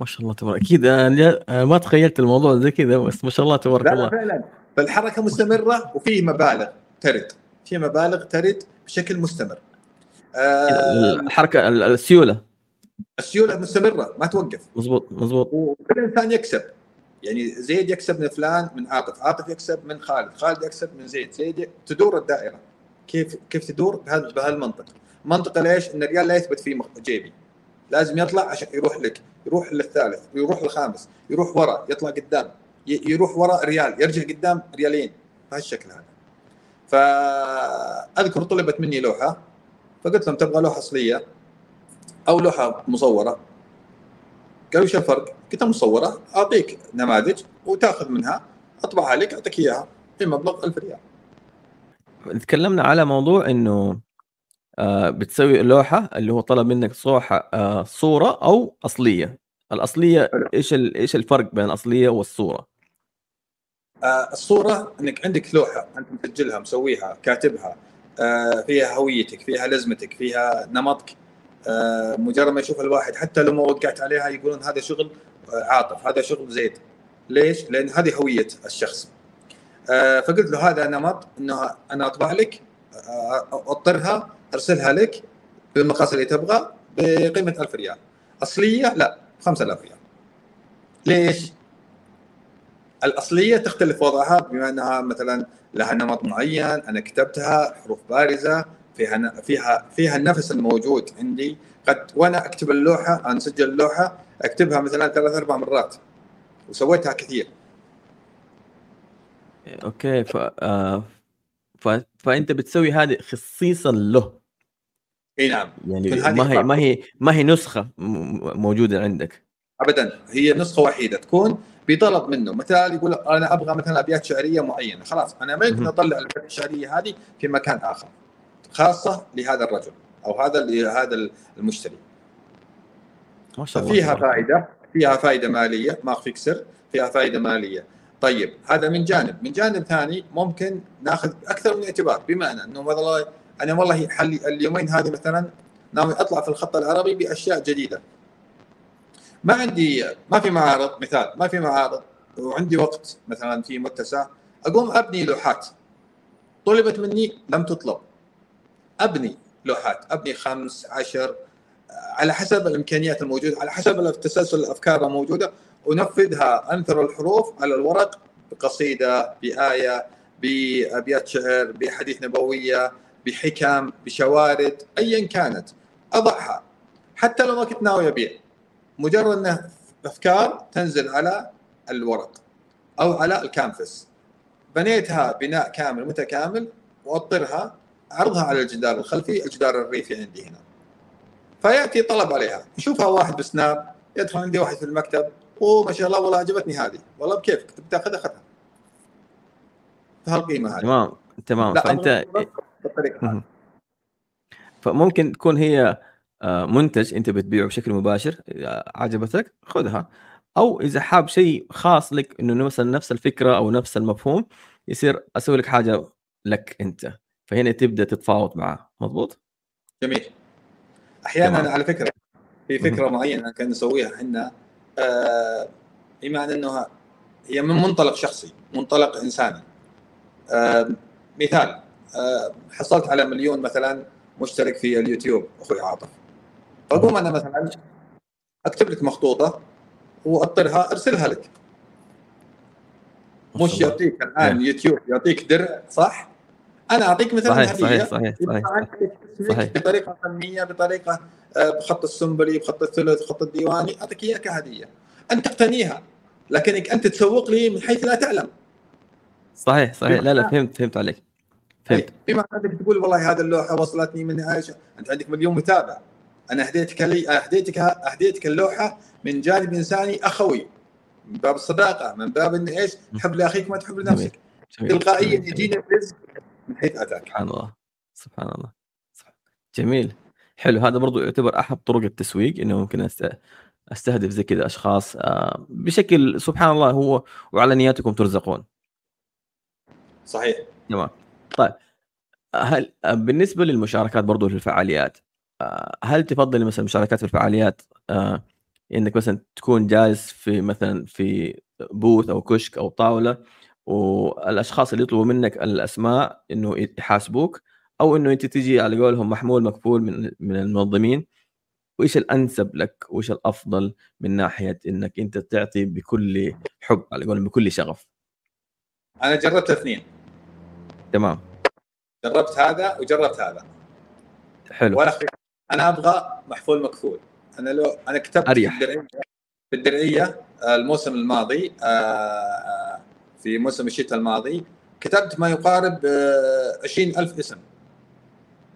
ما شاء الله تبارك. أكيد أنا ما تخيلت الموضوع زي كذا بس ما شاء الله تبارك لا الله. فعلا. فالحركة مستمرة وفي مبالغ ترد. في مبالغ ترد بشكل مستمر. آه الحركه السيولة. السيولة مستمرة ما توقف. مضبوط مضبوط وكل إنسان يكسب. يعني زيد يكسب من فلان من عاطف عاطف يكسب من خالد خالد يكسب من زيد. زيد تدور الدائرة. كيف كيف تدور؟ بهالمنطقه منطقه ليش؟ إن الريال لا يثبت في جيبي. لازم يطلع عشان يروح لك يروح للثالث يروح للخامس يروح ورا يطلع قدام. يروح ورا ريال يرجع قدام ريالين. بهالشكل هذا. فأذكر طلبت مني لوحة فقلت لهم تبغى لوحة أصلية أو لوحة مصورة. قالوا إيش الفرق؟ قلت مصورة أعطيك نماذج وتأخذ منها اطبعها لك أعطيك إياها بمبلغ 1000 ريال. تكلمنا على موضوع إنه آه بتسوي لوحة اللي هو طلب منك صوحة آه صورة أو أصلية. الأصلية إيش إيش الفرق بين الأصلية والصورة؟ آه الصورة إنك عندك لوحة أنت مسجلها مسويها كاتبها فيها هويتك فيها لزمتك فيها نمطك مجرد ما يشوف الواحد حتى لو ما وقعت عليها يقولون هذا شغل آه، عاطف هذا شغل زيد ليش؟ لأن هذه هوية الشخص. آه، فقلت له هذا نمط إنه أنا أطبع لك اضطرها أرسلها لك بالمقاس اللي تبغى بقيمة 1000 ريال. أصلية؟ لا 5000 ريال. ليش؟ الأصلية تختلف وضعها بما إنها مثلا لها نمط معين أنا كتبتها حروف بارزة فيها فيها فيها النفس الموجود عندي. قد وأنا أكتب اللوحة أنا أسجل اللوحة أكتبها مثلا ثلاث أربع مرات. وسويتها كثير. أوكي ف... آه... ف... فأنت بتسوي هذه خصيصا له. إي نعم. يعني ما هي ما هي ما هي نسخة موجودة عندك. ابدا. هي نسخة وحيدة تكون بطلب منه. مثال يقول أنا أبغى مثلا أبيات شعرية معينة. خلاص أنا ما يمكن أطلع الأبيات الشعرية هذه في مكان آخر. خاصة لهذا الرجل أو هذا لهذا المشتري. ما شاء الله فيها فائدة فيها فائدة مالية ما أخفيك سر فيها فائدة مالية. طيب هذا من جانب. من جانب ثاني ممكن ناخذ أكثر من اعتبار بمعنى أنه والله أنا والله حل اليومين هذه مثلا ناوي أطلع في الخط العربي بأشياء جديدة. ما عندي ما في معارض مثال ما في معارض وعندي وقت مثلا في متسع أقوم أبني لوحات. طلبت مني لم تطلب. أبني لوحات أبني خمس عشر على حسب الإمكانيات الموجودة على حسب تسلسل الأفكار الموجودة. أنفذها أنثر الحروف على الورق بقصيدة بآية بأبيات شعر بحديث نبوية بحكم بشوارد ايا كانت. أضعها. حتى لو ما كنت ناوي أبيع. مجرد إنه أفكار تنزل على الورق أو على الكانفس بنيتها بناء كامل متكامل وأطرها عرضها على الجدار الخلفي الجدار الريفي عندي هنا. فيأتي طلب عليها. يشوفها واحد بسناب يدخل عندي واحد في المكتب. أوه ما شاء الله والله عجبتني هذه. والله بكيفك تبي تاخذها خذها فهالقيمة هذه. تمام تمام. فأنت فممكن تكون هي آه، منتج أنت بتبيعه بشكل مباشر عجبتك خذها. أو إذا حاب شيء خاص لك إنه مثلا نفس الفكرة أو نفس المفهوم يصير أسوي لك حاجة لك أنت. فهنا تبدأ تتفاوض معاه. مضبوط جميل. أحيانا تمام. على فكرة في فكرة معينة كان نسويها إحنا آه بما إنه هي من منطلق شخصي منطلق إنساني. آه مثال آه حصلت على مليون مثلا مشترك في اليوتيوب أخوي عاطف. فاقوم أنا مثلا أكتب لك مخطوطة وأطرها أرسلها لك. مش يعطيك الآن يوتيوب يعطيك درع صح؟ أنا أعطيك مثلا صحيح صحيح صحيح, صحيح, صحيح. بطريقة فنية بطريقة آه، بخط السنبلي بخط الثلث بخط الديواني أعطيك إياها كهدية. أنت تقتنيها لكنك أنت تسوق لي من حيث لا تعلم. صحيح صحيح. لا لا فهمت فهمت عليك فهمت. بما أنك تقول والله هذه اللوحة وصلتني من عائشه أنت عندك مليون متابع. أنا اهديتك لي اهديتك اهديتك اللوحة من جانب إنساني أخوي من باب الصداقة من باب إن إيش؟ تحب لأخيك ما تحب لنفسك. تلقائيا يجيني الرزق من حيث أتاك. سبحان الله. سبحان الله. جميل. حلو. هذا برضو يعتبر أحد طرق التسويق إنه ممكن أستهدف زي كذا أشخاص. آه، بشكل سبحان الله هو وعلى نياتكم ترزقون. صحيح. تمام. طيب. هل بالنسبة للمشاركات برضو في الفعاليات آه، هل تفضل مثلا مشاركات في الفعاليات آه، إنك مثلا تكون جالس في مثلا في بوث أو كشك أو طاولة والأشخاص اللي يطلبوا منك الأسماء إنه يحاسبوك أو إنه أنت تجي على قولهم محمول مكفول من من المنظمين. وإيش الأنسب لك؟ وإيش الأفضل من ناحية إنك أنت تعطي بكل حب على قولهم بكل شغف؟ أنا جربت اثنين. تمام. جربت هذا وجربت هذا. حلو. وأنا أنا أبغى محفول مكفول أنا لو أنا كتبت أريح. في الدرعية في الدرعية آه، الموسم الماضي آه، في موسم الشتاء الماضي كتبت ما يقارب 20000 اسم.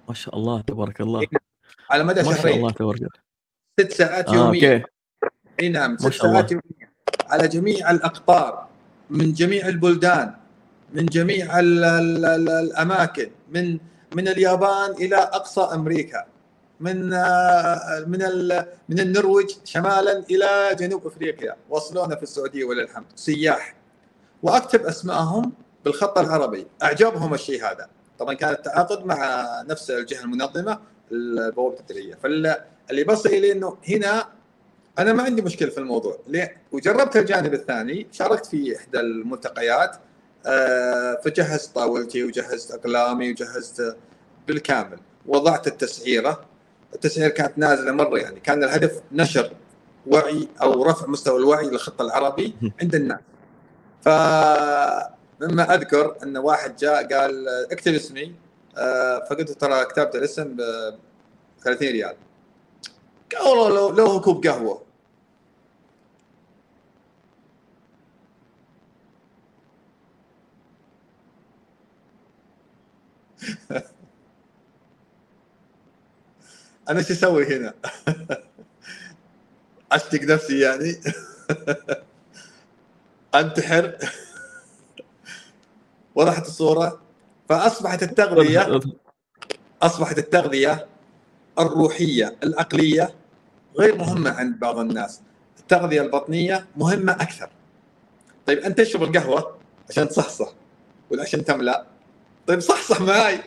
ما شاء الله تبارك الله. على مدى شهرين ما شاء الله تبارك الله. ست ساعات يوميا أي نعم ست ساعات يوميا على جميع الأقطار من جميع البلدان من جميع ال ال ال الأماكن من من اليابان إلى أقصى أمريكا من من من النرويج شمالا إلى جنوب أفريقيا وصلونا في السعودية وللحمد. سياح. وأكتب اسمائهم بالخط العربي. اعجبهم الشيء هذا. طبعا كان التعاقد مع نفس الجهة المنظمة البوابة التدريبيه فاللي بصل إلي إنه هنا أنا ما عندي مشكلة في الموضوع. ليه؟ وجربت الجانب الثاني شاركت في إحدى الملتقيات آه، فجهزت طاولتي وجهزت أقلامي وجهزت بالكامل. وضعت التسعيرة. التسعيره كانت نازلة مرة يعني. كان الهدف نشر وعي أو رفع مستوى الوعي للخط العربي عند الناس. فمما أذكر أن واحد جاء قال اكتب اسمي. آه، فقلت ترى كتبت الاسم ب 30 ريال. قال والله لو لو كوب قهوة. أنا شو أسوي هنا؟ أشتق نفسي يعني. أنتحر. وضحت الصورة. فأصبحت التغذية أصبحت التغذية الروحية العقلية غير مهمة عند بعض الناس. التغذية البطنية مهمة أكثر. طيب أنت تشرب القهوة؟ عشان تصحصح. ولا عشان تملأ؟ طيب صحصح معي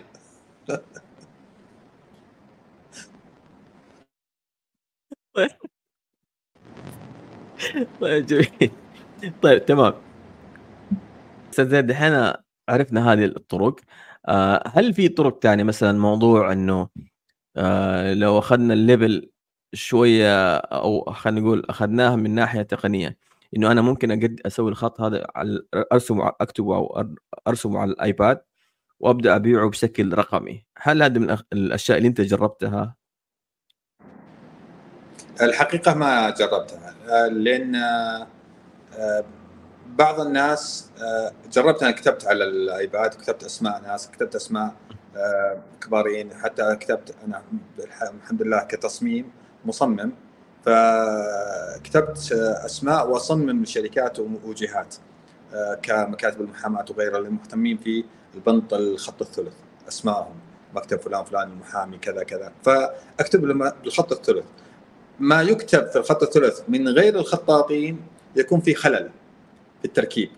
طيب جميل. طيب تمام. أستاذ زيد دحين عرفنا هذه الطرق. آه، هل في طرق ثانية مثلا موضوع إنه آه، لو أخذنا الليفل شوية أو خلينا نقول أخذناها من ناحية تقنية إنه أنا ممكن اقد أسوي الخط هذا على أرسمه أكتبه أو أرسمه على الآيباد وأبدأ أبيعه بشكل رقمي. هل هذا من الأشياء اللي أنت جربتها؟ الحقيقة ما جربتها لأن بعض الناس آه، جربت أنا كتبت على الآيباد كتبت أسماء ناس كتبت أسماء آه، كبارين حتى كتبت أنا الحمد لله كتصميم مصمم. فكتبت أسماء وأصمم شركات وجهات كمكاتب المحاماة وغيرها اللي مهتمين في البنط الخط الثلث أسمائهم مكتب فلان فلان المحامي كذا كذا. فأكتب بالخط الثلث. ما يكتب في الخط الثلث من غير الخطاطين يكون في خلل في التركيب.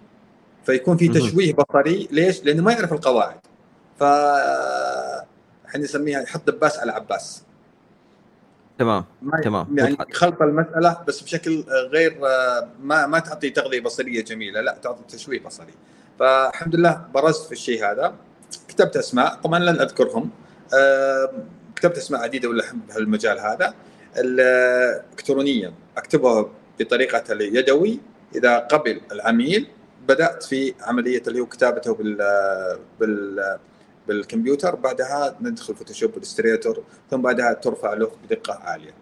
فيكون في تشويه بصري. ليش؟ لأنه ما يعرف القواعد. ف إحنا نسميها يحط دباس على عباس. تمام تمام. يعني خلط المسألة بس بشكل غير ما ما تعطي تغذية بصرية جميلة لا تعطي تشويه بصري. فالحمد لله برزت في الشيء هذا. كتبت أسماء. طبعا لن أذكرهم. كتبت أسماء عديدة ولا بهالمجال هذا. الالكترونيا أكتبها بطريقة اليدوي. إذا قبل العميل بدأت في عملية اللي هو كتابته بال بال بالكمبيوتر بعدها ندخل Photoshop و Illustrator ثم بعدها ترفع له بدقة عالية.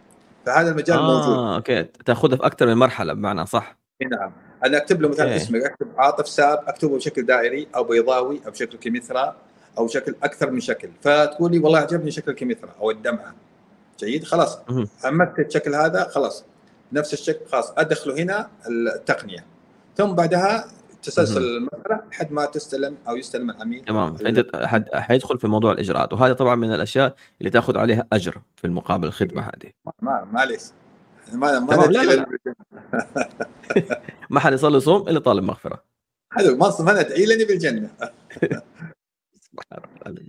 فهذا المجال آه موجود. آه okay. تاخذها في أكثر من مرحلة بمعنى صح. نعم. أنا أكتب له مثلا اسمك أكتب عاطف ساب أكتبه بشكل دائري أو بيضاوي أو بشكل كمثرى أو بشكل أكثر من شكل. فتقول لي والله عجبني شكل الكمثرى أو الدمعة. جيد؟ خلاص. عمدت الشكل هذا خلاص. نفس الشكل خلاص ادخله هنا التقنية. ثم بعدها تسلسل المسألة لحد ما تستلم أو يستلم العميل تمام. حيدخل في موضوع الإجراءات. وهذا طبعا من الأشياء اللي تأخذ عليها أجر في المقابل الخدمه هذه. ما معليش ما ما لا لا. ما حد يصلي صوم إلا طالب مغفرة. حلو ما ندعي لني بالجنه سبحان الله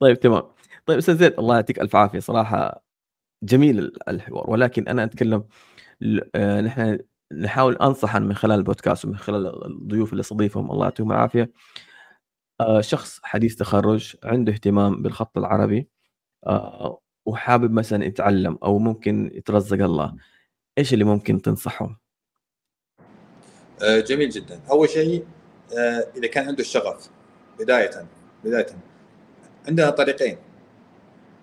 طيب تمام. طيب أستاذ زيد الله يعطيك ألف عافية. صراحة جميل الحوار. ولكن أنا أتكلم نحن نحاول انصحا من خلال البودكاست ومن خلال الضيوف اللي استضيفهم الله يعطيهم العافية آه، شخص حديث تخرج عنده اهتمام بالخط العربي آه، وحابب مثلا يتعلم أو ممكن يترزق الله إيش اللي ممكن تنصحه؟ جميل جدا أول شيء إذا كان عنده الشغف بدايه بدايه عندنا طريقين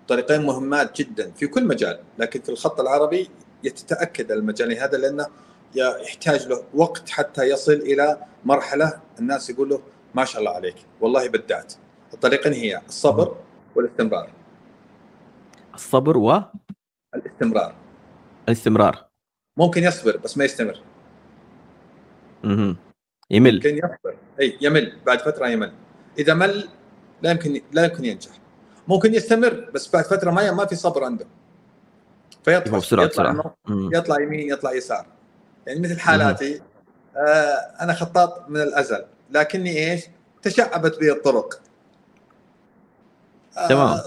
طريقين مهمات جدا في كل مجال لكن في الخط العربي يتاكد المجال هذا لأنه يحتاج له وقت حتى يصل إلى مرحلة الناس يقول له ما شاء الله عليك والله بدعت. الطريقين هي الصبر والاستمرار. الصبر و الاستمرار. الاستمرار. ممكن يصبر بس ما يستمر. أها يمل. ممكن يصبر. أي يمل. بعد فترة يمل. إذا مل لا يمكن لا يمكن ينجح. ممكن يستمر بس بعد فترة ما ما في صبر عنده. فيطلع بسرعة يطلع, يطلع يمين يطلع يسار. يعني مثل حالاتي آه أنا خطاط من الأزل لكني إيش؟ تشعبت بي الطرق. آه تمام.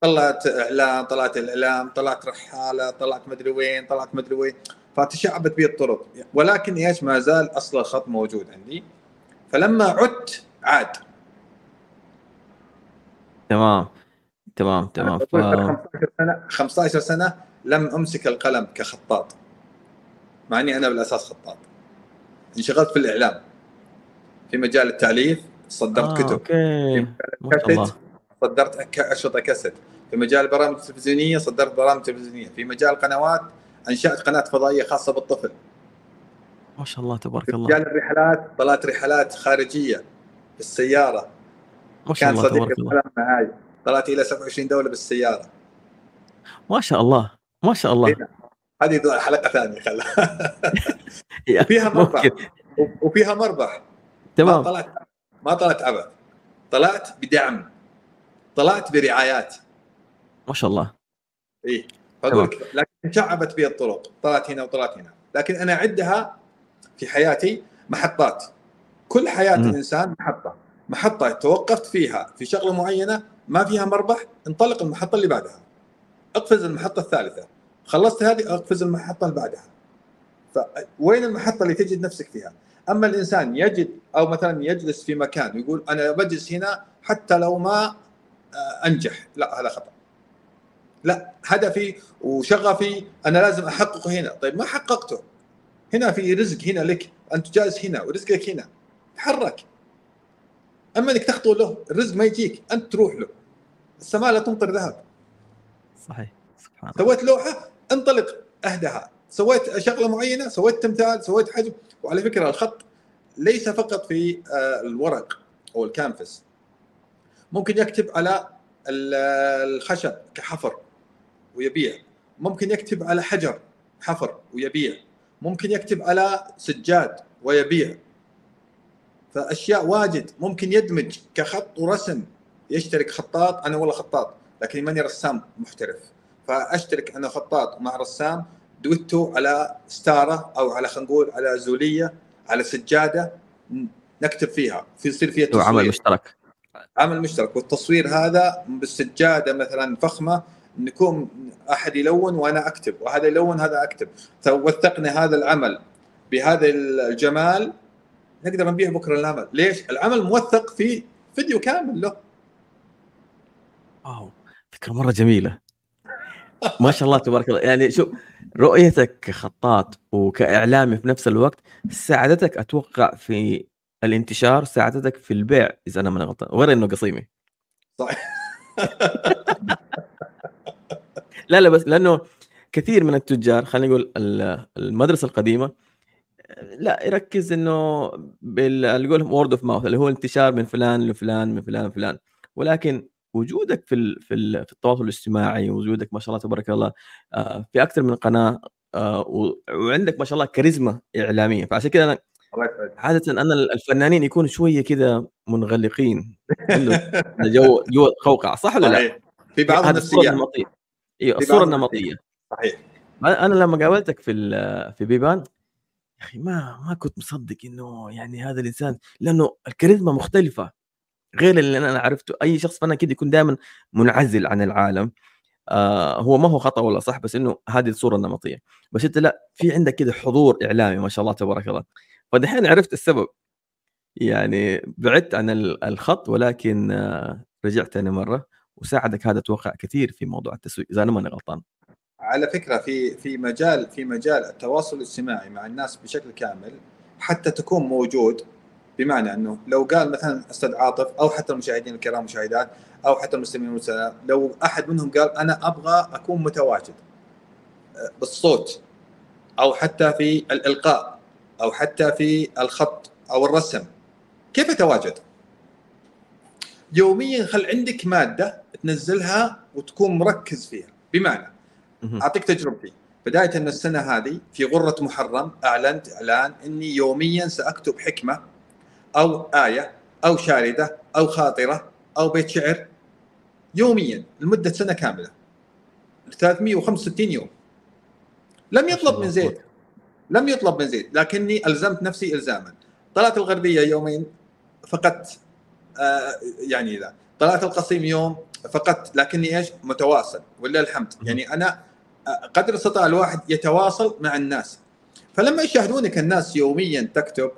طلعت إعلام طلعت الإعلام طلعت رحالة طلعت مدري وين طلعت مدري وين. فتشعبت بي الطرق. ولكن إيش؟ ما زال أصل الخط موجود عندي. فلما عدت عاد. تمام. تمام تمام. ف... 15 سنة 15 سنة لم أمسك القلم كخطاط مع إني أنا بالأساس خطاط. انشغلت في الإعلام في مجال التأليف صدرت آه كتب. أوكي. كاسيت صدرت أشرطة كاسيت. في مجال البرامج التلفزيونية صدرت برامج تلفزيونية. في مجال القنوات أنشأت قناة فضائية خاصة بالطفل. ما شاء الله في تبارك الله. مجال الرحلات طلعت رحلات خارجية بالسيارة. ما شاء كان الله صديق تبارك الله. الكلام معاي. طلعت إلى 27 دولة بالسيارة. ما شاء الله. ما شاء الله. هنا. هذه حلقة ثانية خلها. وفيها مربح وفيها مربح ما تمام طلعت ما طلعت عبث. طلعت بدعم. طلعت برعايات. ما شاء الله. إيه. فأقول لك لكن تشعبت بي الطرق. طلعت هنا وطلعت هنا. لكن أنا اعدها في حياتي محطات. كل حياة. الإنسان محطة. محطة توقفت فيها في شغلة معينة ما فيها مربح انطلق المحطة اللي بعدها. اقفز المحطة الثالثة. خلصت هذه أقفز المحطة اللي بعدها. فوين المحطة اللي تجد نفسك فيها؟ أما الإنسان يجد أو مثلا يجلس في مكان ويقول أنا بجلس هنا حتى لو ما آه، أنجح. لا هذا خطأ. لا هدفي وشغفي أنا لازم أحققه هنا. طيب ما حققته؟ هنا في رزق هنا لك. أنت جالس هنا ورزقك هنا. تحرك. أما إنك تخطو له الرزق ما يجيك. أنت تروح له. السماء لا تمطر ذهب. صحيح. سبحان الله. سويت لوحة؟ انطلق أهدها. سويت شغلة معينة سويت تمثال سويت حجم. وعلى فكرة الخط ليس فقط في آه، الورق أو الكانفس ممكن يكتب على ال- الخشب كحفر ويبيع. ممكن يكتب على حجر حفر ويبيع. ممكن يكتب على سجاد ويبيع. فأشياء واجد ممكن يدمج كخط ورسم. يشترك خطاط. أنا والله خطاط لكن ماني رسام محترف. فأشترك أنا خطاط مع رسام دويتو على ستارة أو على خلينا نقول على زولية على سجادة نكتب فيها. في يصير فيها هو عمل تصوير. مشترك. عمل مشترك. والتصوير هذا بالسجادة مثلا فخمة نكون أحد يلون وأنا أكتب وهذا يلون هذا أكتب. وثقنا هذا العمل بهذا الجمال نقدر نبيع بكرة العمل. ليش؟ العمل موثق في فيديو كامل له. واو فكرة مرة جميلة. ما شاء الله تبارك الله. يعني شوف رؤيتك كخطاط وكاعلامي في نفس الوقت ساعدتك أتوقع في الانتشار ساعدتك في البيع إذا أنا ماني غلطان. غير إنه قصيمي صحيح. لا لا بس لأنه كثير من التجار خلينا نقول ال- المدرسة القديمة لا يركز إنه بال يقولهم word of mouth اللي هو انتشار من فلان لفلان من فلان لفلان. ولكن وجودك في ال- في ال- في التواصل الاجتماعي وجودك ما شاء الله تبارك الله آه، في أكثر من قناة آه، وعندك ما شاء الله كاريزما إعلامية. فعشان كذا أنا عادة أنا الفنانين يكونوا شوية كذا منغلقين. جو جو قوقعه صح ولا لا؟ في بعض النفسيات النمطية. أيوه الصورة النمطية. صحيح. أنا لما قابلتك في في بيبان يا أخي ما ما كنت مصدق إنه يعني هذا الإنسان لأنه الكاريزما مختلفة. غير اللي أنا عرفته أي شخص فنان كده يكون دائما منعزل عن العالم آه هو ما هو خطأ ولا صح بس إنه هذه الصورة النمطية. بس أنت لا في عندك كده حضور إعلامي ما شاء الله تبارك الله. فدحين عرفت السبب. يعني بعدت عن ال- الخط ولكن آه رجعت ثاني مرة وساعدك هذا أتوقع كثير في موضوع التسويق. إذا أنا ماني غلطان. على فكرة في في مجال في مجال التواصل الاجتماعي مع الناس بشكل كامل حتى تكون موجود. بمعنى أنه لو قال مثلا أستاذ عاطف أو حتى المشاهدين الكرام المشاهدات أو حتى المستمعين والمستمعات لو أحد منهم قال أنا أبغى أكون متواجد آه، بالصوت أو حتى في الإلقاء أو حتى في الخط أو الرسم كيف أتواجد؟ يوميا خل عندك مادة تنزلها وتكون مركز فيها بمعنى. أعطيك تجربتي بداية من السنة هذه في غرة محرم أعلنت إعلان إني يوميا سأكتب حكمة أو آية أو شاردة أو خاطرة أو بيت شعر. يوميا لمدة سنة كاملة. 365 يوم. لم يطلب من زيد لم يطلب من زيد لكني ألزمت نفسي الزاما. طلعت الغربية يومين فقدت آه يعني ذا طلعت القصيم يوم فقدت لكني إيش؟ متواصل. ولله الحمد. يعني أنا آه، قدر استطاع الواحد يتواصل مع الناس. فلما يشاهدونك الناس يوميا تكتب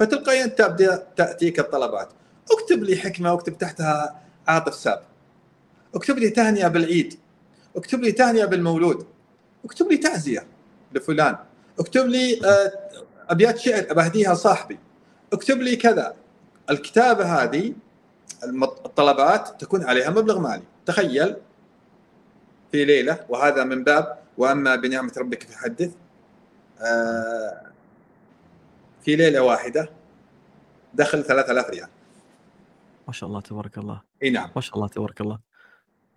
فتلقائيا تبدا تأتيك الطلبات. اكتب لي حكمة واكتب تحتها عاطف ساب. اكتب لي تهنئة بالعيد. اكتب لي تهنئة بالمولود. اكتب لي تعزية لفلان. اكتب لي آه، أبيات شعر بهديها صاحبي. اكتب لي كذا. الكتابة هذه الطلبات تكون عليها مبلغ مالي. تخيل. في ليلة وهذا من باب وأما بنعمة ربك فحدث. آه، في ليلة واحدة دخل 3000 ريال. ما شاء الله تبارك الله. إي نعم. ما شاء الله تبارك الله.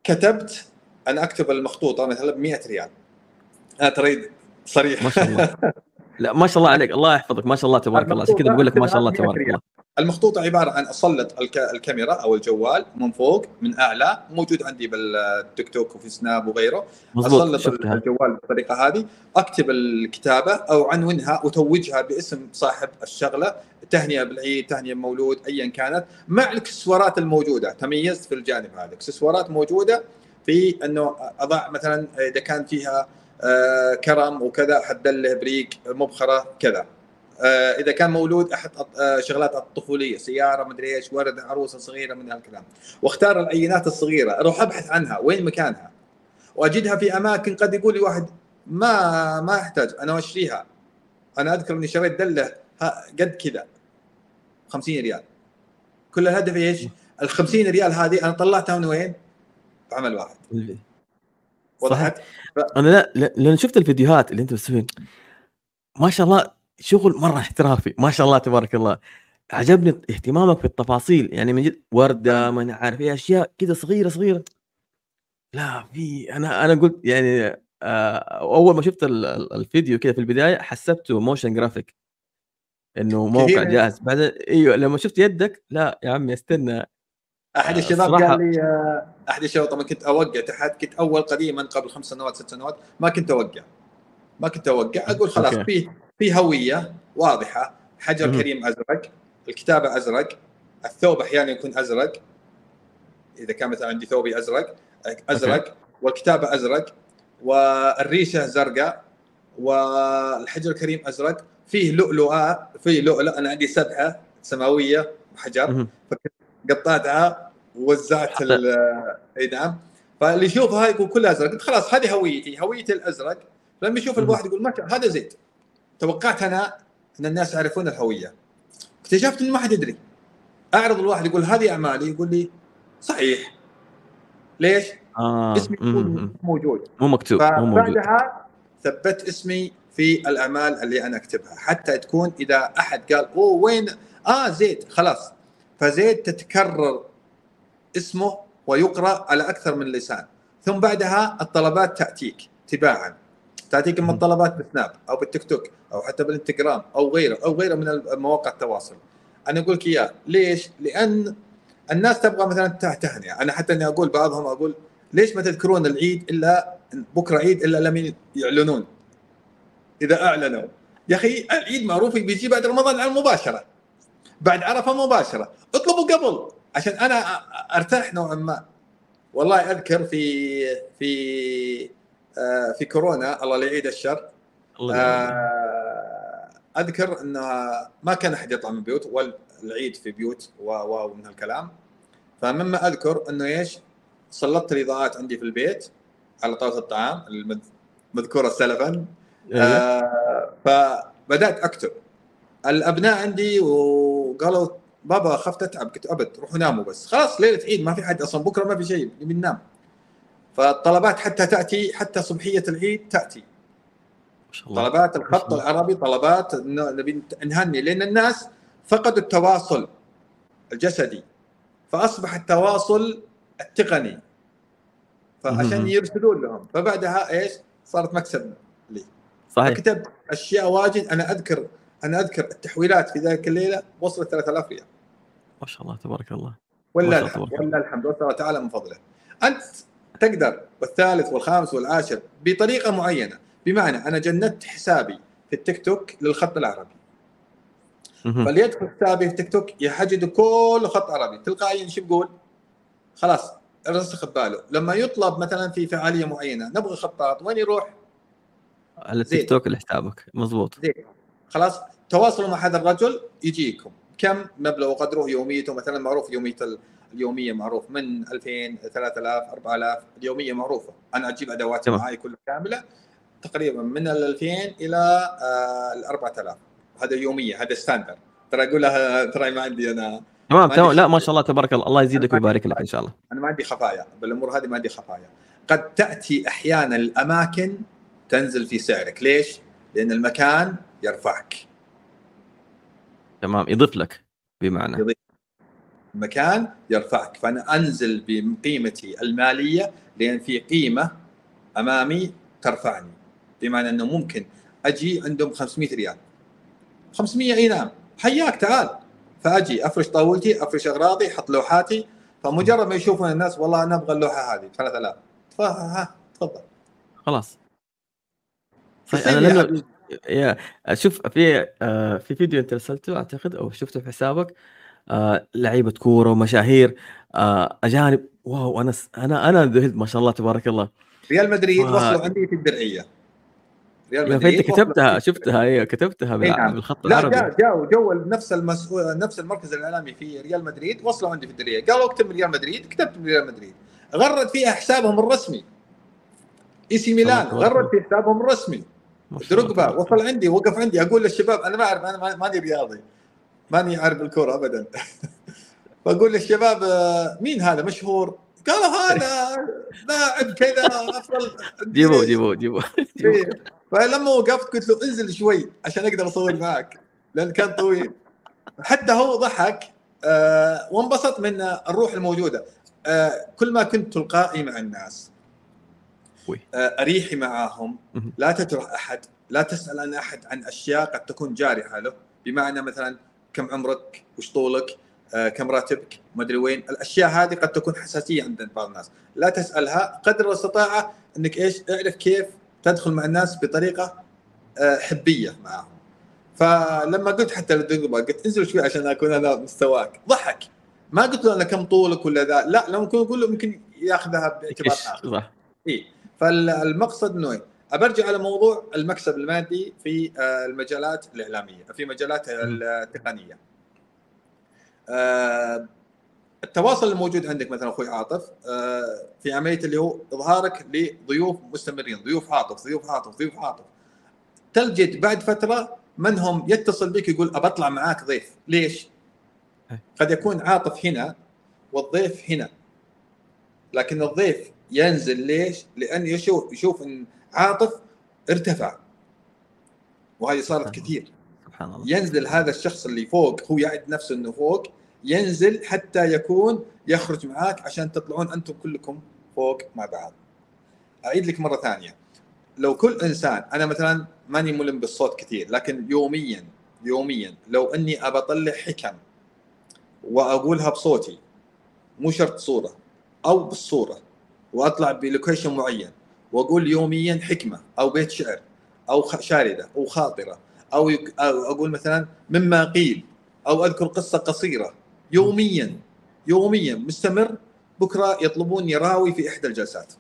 كتبت أنا أكتب المخطوطه مثلا ب 100 ريال. أنا ترى صريح. ما شاء الله. لا ما شاء الله عليك. الله يحفظك. ما شاء الله تبارك الله. عشان كذا بقول لك ما شاء الله تبارك الله. المخطوطه عبارة عن اسلط الك... الكاميرا أو الجوال من فوق من أعلى موجود عندي بالتيك توك وفي سناب وغيره. اسلط الجوال بالطريقة هذه. أكتب الكتابة أو عنونها اتوجها باسم صاحب الشغلة تهنئة بالعيد تهنئة بمولود ايا كانت مع الإكسسوارات الموجودة. تميزت في الجانب هذا. إكسسوارات موجودة في إنه أضع مثلا إذا كان فيها كرم وكذا حدله بريق مبخرة كذا. آه، إذا كان مولود أحد آه، شغلات الطفولية سيارة مدري إيش ورد عروسة صغيرة من هالكلام. واختار العينات الصغيرة أروح أبحث عنها وين مكانها؟ وأجدها في أماكن قد يقول لي واحد ما ما أحتاج أنا أشتريها. أنا أذكر إني شريت دلة قد كذا 50 ريال. كل الهدف إيش؟ ال 50 ريال هذه أنا طلعتها من وين؟ بعمل واحد. وضحت؟ أنا لا لا- لأن شفت الفيديوهات اللي انت بتسوي ما شاء الله شغل مرة احترافي ما شاء الله تبارك الله. عجبني اهتمامك في التفاصيل. يعني من جد وردة ما أنا عارف إيه أشياء كذا صغيرة صغيرة. لا في أنا أنا قلت يعني آه، أول ما شفت ال- ال- الفيديو كذا في البداية حسبته motion graphic إنه موقع. جاهز. بعدين أيوه لما شفت يدك لا يا عمي استنى. أحد آه، الشباب قال لي آه، أحد الشباب طبعا كنت أوقع تحت كنت أول قديما قبل خمس سنوات ست سنوات ما كنت أوقع. ما كنت أوقع. أقول خلاص okay. في في هوية واضحة. حجر مهم. كريم أزرق الكتابة أزرق الثوب أحيانا يكون أزرق. إذا كان مثلا عندي ثوبي أزرق أزرق. والكتابة أزرق. والريشة زرقاء والحجر الكريم أزرق. فيه لؤلؤة فيه لؤلؤ أنا عندي سبحه سماوية حجر مهم. قطعتها ووزعت ال- إي نعم. فاللي يشوفها يقول كلها أزرق. قلت خلاص هذه هويتي هويتي الأزرق. لما يشوف. الواحد يقول ما هذا زيد توقعت أنا أن الناس يعرفون الهوية. اكتشفت انه ما حد يدري. أعرض الواحد يقول هذه أعمالي يقول لي صحيح. ليش؟ آه اسمي. يكون. موجود. مو مكتوب مو موجود. فبعدها ثبت اسمي في الأعمال اللي أنا أكتبها حتى تكون إذا أحد قال أوه وين؟ آه زيد خلاص. فزيد تتكرر اسمه ويقرأ على أكثر من لسان. ثم بعدها الطلبات تأتيك تباعا. تأتيك من. الطلبات بالسناب أو بالتيك توك أو حتى بالإنستغرام أو غيره أو غيره من مواقع التواصل. أنا أقول لك إياه. ليش؟ لأن الناس تبغى مثلا تهنئه أنا حتى إني أقول بعضهم أقول ليش ما تذكرون العيد إلا بكرة عيد إلا لم يعلنون؟ إذا أعلنوا. يا أخي العيد معروف بيجي بعد رمضان على المباشرة. بعد عرفة مباشرة. اطلبوا قبل عشان أنا أرتاح نوعا ما. والله أذكر في في آه، في كورونا الله لا يعيد الشر. الله. آه، أذكر انها ما كان أحد يطلع من بيوت والعيد في بيوت و و ومن هالكلام. فمما أذكر إنه إيش؟ سلطت الإضاءات عندي في البيت على طاولة الطعام المذكوره سلفا أيوة. آه فبدأت أكتب. الأبناء عندي وقالوا بابا خفت اتعب قلت أبد روحوا ناموا بس. خلاص ليلة عيد ما في حد أصلا بكرة ما في شيء نبي ننام. فالطلبات حتى تأتي حتى صبحية العيد تأتي. طلبات الخط العربي طلبات نبي نهني لأن الناس فقدوا التواصل الجسدي. فأصبح التواصل التقني. فعشان. يرسلون لهم. فبعدها إيش؟ صارت مكسب لي. صحيح. فكتبت أشياء واجد. أنا أذكر أنا أذكر التحويلات في ذلك الليلة وصلت 3000 ريال ما شاء الله تبارك الله ولا الحمد ولا الحمد واسال الله تعالى من فضله. أنت تقدر والثالث والخامس والعاشر بطريقة معينة بمعنى أنا جندت حسابي في التيك توك للخط العربي مهم. فاللي يدخل حسابي في التيك توك يحدد كل خط عربي تلقائيا شو بقول؟ خلاص رسخ بباله لما يطلب مثلا في فعالية معينة نبغى خطاط وين يروح؟ على. التيك توك لحسابك مزبوط زين خلاص تواصلوا مع هذا الرجل يجيكم. كم مبلغ وقدره يوميته؟ مثلا معروف يومية ال- اليومية معروف من 2000 3000 4000 اليومية معروفة. أنا أجيب أدواتي. معي كلها كاملة تقريبا من ال 2000 إلى آه، ال 4000 هذا يومية هذا ستاندر ترى اقولها ترى ما عندي أنا. تمام ما تمام. لا ما شاء الله تبارك الله. الله يزيدك ويبارك لك إن شاء الله. أنا ما عندي خفايا بالأمور هذه ما عندي خفايا قد تأتي أحيانا الأماكن تنزل في سعرك. ليش؟ لأن المكان يرفعك. تمام يضيف لك بمعنى. يضيف. المكان يرفعك. فأنا أنزل بقيمتي المالية لأن في قيمة أمامي ترفعني. بمعنى أنه ممكن أجي عندهم 500 ريال. 500 أي نعم. حياك تعال. فأجي أفرش طاولتي أفرش أغراضي أحط لوحاتي. فمجرد ما يشوفون الناس والله أنا أبغى اللوحة هذه 3000 ها تفضل. خلاص. صحيح أنا السنة يا شوف في آه في فيديو أنت ارسلته أعتقد أو شفته في حسابك آه لعيبة كورة ومشاهير آه أجانب. واو أنا س- أنا أنا ذهلت ما شاء الله تبارك الله. ريال مدريد ف- وصلوا عندي في الدرعية. ريال يا فانت كتبتها شفتها أيوه كتبتها إي بالع- نعم. بالخط لا العربي. جاء جاء جو نفس المسؤول نفس المركز الإعلامي في ريال مدريد وصلوا عندي في الدرعية قالوا اكتب ريال مدريد كتبت ريال مدريد. غرد فيها حسابهم الرسمي. AC Milan. غرد في حسابهم الرسمي. دروجبا وصل عندي وقف عندي أقول للشباب أنا ما أعرف أنا ما- ماني رياضي. ماني عارف الكورة ابدا. بقول للشباب آه، مين هذا مشهور؟ قالوا هذا لاعب كذا افضل جيبوا جيبوا. إيه. فلما وقفت قلت له انزل شوي عشان أقدر أصور معك لأن كان طويل. حتى هو ضحك آه وانبسط من الروح الموجودة. آه كل ما كنت تلقائي مع الناس. أريحي معاهم. لا تجرح أحد. لا تسأل عن أحد عن أشياء قد تكون جارحة له. بمعنى مثلا كم عمرك؟ وش طولك؟ آه كم راتبك؟ ما أدري وين. الأشياء هذه قد تكون حساسية عند بعض الناس. لا تسألها قدر الأستطاعة إنك إيش؟ اعرف كيف تدخل مع الناس بطريقة آه، حبية معهم فلما قلت حتى للدقبه قلت انزل شوي عشان أكون أنا مستواك. ضحك. ما قلت له أنا كم طولك ولا ذا. لا لما كنت أقول له يمكن ياخذها باعتبار آخر. صح. اي فالمقصد انه إيه؟ برجع على موضوع المكسب المادي في آه، المجالات الإعلامية في مجالات التقنية. آه، التواصل الموجود عندك مثلا أخوي عاطف آه، في عمليه اللي هو إظهارك لضيوف مستمرين ضيوف عاطف ضيوف عاطف ضيوف عاطف. تجد بعد فترة من هم يتصل بك يقول أبى أطلع معاك ضيف. ليش؟ قد يكون عاطف هنا والضيف هنا. لكن الضيف ينزل ليش؟ لأن يشوف يشوف إن عاطف ارتفع. وهذه صارت كثير. سبحان الله. ينزل هذا الشخص اللي فوق هو يعد نفسه إنه فوق ينزل حتى يكون يخرج معاك عشان تطلعون أنتم كلكم فوق مع بعض. أعيد لك مرة ثانية. لو كل إنسان أنا مثلا ماني ملم بالصوت كثير لكن يوميا يوميا لو إني أبى أطلع حكم وأقولها بصوتي مو شرط صورة أو بالصورة وأطلع بلوكيشن معين وأقول يوميا حكمة أو بيت شعر أو شاردة أو خاطرة أو أقول مثلا مما قيل أو أذكر قصة قصيرة. يوميا يوميا مستمر. بكرة يطلبوني راوي في إحدى الجلسات.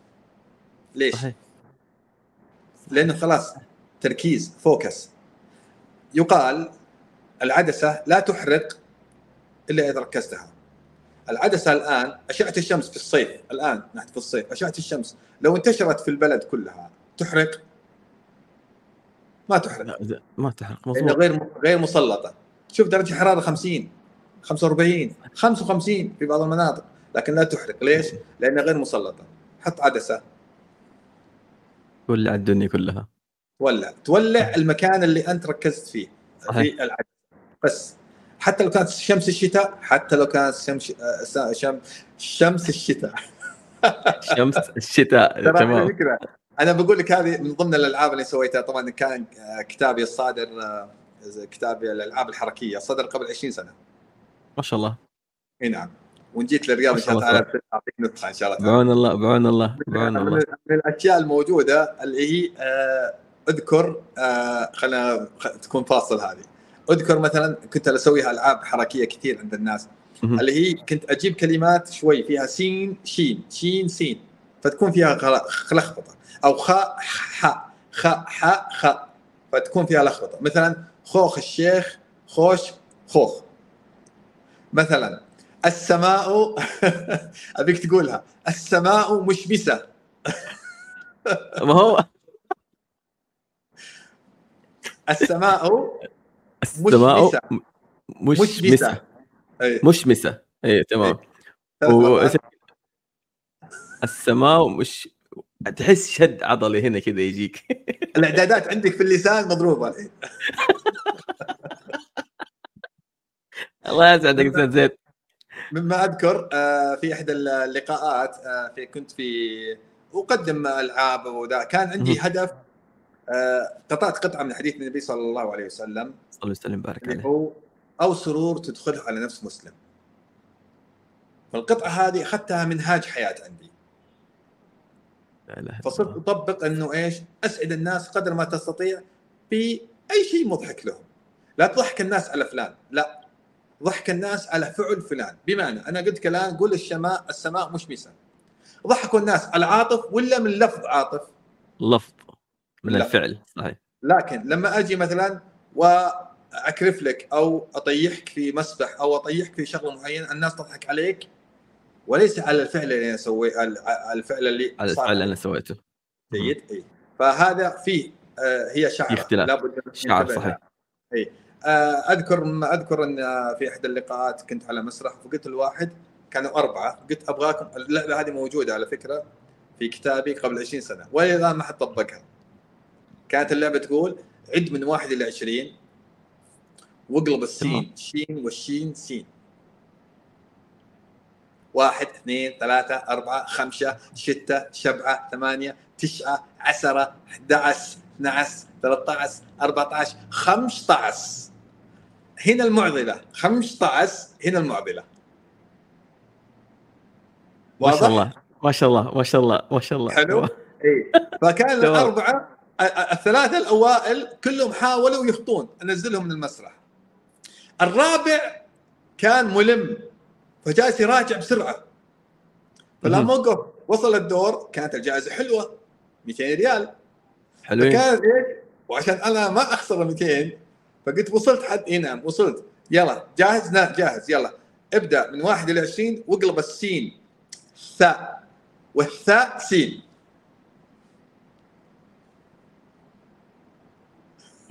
ليش؟ صحيح. لأنه خلاص تركيز فوكس. يقال العدسة لا تحرق إلا إذا ركزتها. العدسة الآن أشعة الشمس في الصيف الآن نحن في الصيف أشعة الشمس لو انتشرت في البلد كلها تحرق؟ ما تحرق. ما تحرق لأنه مضبوط غير غير مسلطة. شوف درجة حرارة 50 45 55 في بعض المناطق لكن لا تحرق. ليش؟ لانها غير مسلطة. حط عدسة. ولع الدنيا كلها. تولع تولع المكان اللي أنت ركزت فيه صحيح. في العدسة. بس. حتى لو كانت شمس الشتاء حتى لو كانت شمس آه، س- شم شمس الشتاء. شمس الشتاء تمام. أنا بقول لك هذه من ضمن الألعاب اللي سويتها. طبعا كان آه، كتابي الصادر آه، كتابي الألعاب الحركية صدر قبل 20 سنة. ما شاء الله. إي نعم. وان جيت للرياض ان شاء الله. تعالى أعطيك نكته إن شاء الله. بعون الله بعون الله بعون الله. من الأشياء الموجودة اللي هي أذكر خلينا تكون فاصل هذه. أذكر مثلا كنت اسويها ألعاب حركية كثير عند الناس. اللي هي كنت أجيب كلمات شوي فيها سين شين شين سين. فتكون فيها لخبطه أو خاء حاء خاء حاء خاء فتكون فيها لخبطة. مثلا خوخ الشيخ خوش خوخ. مثلا السماء أبيك تقولها. السماء مشمسه ما هو؟ السماء السماء مشمسة. مش مشمسة. مسة أي. مشمسه أي تمام. و... السماء مش تحس شد عضلي هنا كذا يجيك. الإعدادات عندك في اللسان مضروبة. الحين الله يسعدك أستاذ زيد. مما أذكر آه، في إحدى اللقاءات آه، في كنت في أقدم ألعاب وذا. كان عندي. هدف آه، قطعت قطعة من حديث النبي صلى الله عليه وسلم. صلى الله وسلم بارك عليه هو أو سرور تدخله على نفس مسلم فالقطعة هذه أخذتها منهاج حياة عندي فصرت الله. أطبق إنه إيش؟ أسعد الناس قدر ما تستطيع باي شيء مضحك لهم. لا تضحك الناس على فلان، لا ضحك الناس على فعل فلان، بمعنى أنا قلت كلام قول السماء السماء مشمسه. ضحكوا الناس على عاطف ولا من لفظ عاطف؟ لفظ من لا. الفعل صحيح لكن لما أجي مثلا واكرف لك أو أطيحك في مسبح أو أطيحك في شغلة معينة الناس تضحك عليك وليس على الفعل اللي أنا سوي على الفعل اللي على الفعل اللي أنا سويته. جيد إي. فهذا فيه آه هي شعره في اختلاف. لابد من شعر صحيح. إي. آه أذكر ما أذكر أن في إحدى اللقاءات كنت على مسرح فقلت الواحد كانوا أربعة قلت أبغاكم اللعبة هذه موجودة على فكرة في كتابي قبل 20 سنة وإلى الآن ما حد طبقها. كانت اللعبة تقول عد من واحد إلى 20 واقلب السين شين والشين سين. واحد اثنين ثلاثة أربعة خمسة ستة سبعة ثمانية تسعة عشرة 11 12 13 14 15 هنا المعضلة. 15 هنا المعضلة. ما شاء؟ الله. ما شاء الله ما شاء الله ما شاء الله. حلو؟ إي. فكان. الأربعة الثلاثة الأوائل كلهم حاولوا يخطون. أنزلهم من المسرح الرابع كان ملم فجالس يراجع بسرعة. فلما وقف وصل الدور كانت الجائزة حلوة 200 ريال. حلوين. فكانت إيش؟ وعشان أنا ما أخسر ال 200 فقلت وصلت حد. إي نعم وصلت. يلا جاهز؟ لا جاهز. يلا. ابدأ من واحد إلى 20 واقلب السين. ثاء. والثاء سين.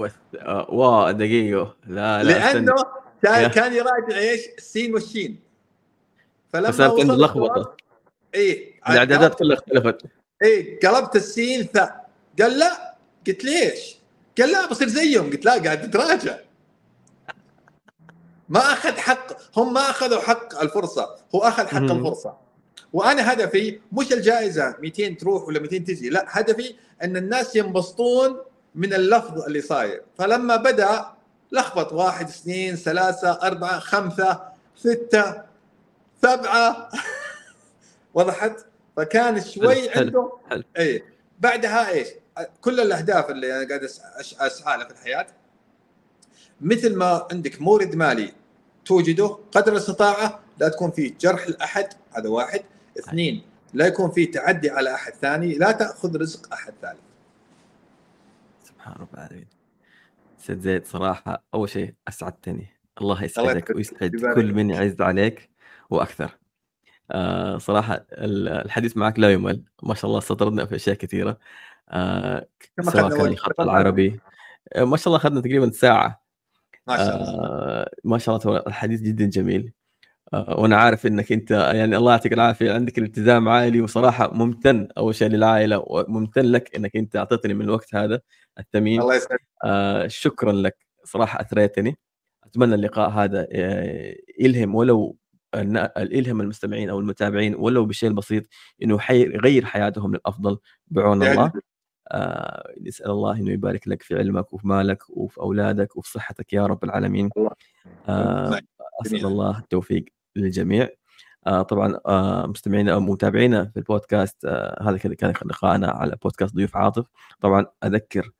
وث- آه، وا دقيقة لا لا لأنه. كان. كان يراجع إيش؟ السين والشين فلما فصارت عنده لخبطة اي الإعدادات كلها اختلفت اي قلبت السين ثاء قال لا قلت ليش؟ قال لا بصير زيهم قلت لا قاعد تتراجع ما أخذ حق هم ما أخذوا حق الفرصة هو أخذ حق مم. الفرصة وأنا هدفي مش الجائزة 200 تروح ولا 200 تجي لا هدفي أن الناس ينبسطون من اللفظ اللي صاير. فلما بدأ لخبط واحد اثنين ثلاثة أربعة خمسة ستة سبعة وضحت؟ فكان شوي حلو، عنده حلو. اي بعدها إيش؟ كل الأهداف اللي أنا قاعد أسعى لها في الحياة مثل ما عندك مورد مالي توجده قدر الاستطاعه لا تكون فيه جرح لأحد هذا واحد. اثنين لا يكون فيه تعدي على أحد ثاني لا تأخذ رزق أحد ثالث. سبحان رب العالمين سيد زيد صراحة أول شيء اسعدتني الله يسعدك. ويسعد كل من يعز عليك وأكثر. آه صراحة ال- الحديث معك لا يمل. ما شاء الله سطرنا في أشياء كثيرة. آه سواء أخذنا كان. الخط العربي. آه ما شاء الله اخذنا تقريبا ساعة. ما شاء الله. آه ما شاء الله. الحديث جدا جميل. وأنا عارف إنك أنت يعني الله يعطيك العافية عندك الالتزام عالي وصراحة ممتن أول شيء للعائلة وممتن لك إنك أنت أعطيتني من الوقت هذا الثمين الله يسعدك آه شكرا لك صراحة أثريتني أتمنى اللقاء هذا آه، يلهم ولو يلهم المستمعين أو المتابعين ولو بشيء بسيط إنه حي- يغير حياتهم للأفضل بعون الله آه نسأل الله إنه يبارك لك في علمك وفي مالك وفي أولادك وفي صحتك يا رب العالمين الله. آه. أسأل. الله التوفيق للجميع. آه طبعا آه مستمعينا أو متابعينا في البودكاست آه هذا كان لقاءنا على بودكاست ضيوف عاطف. طبعا أذكر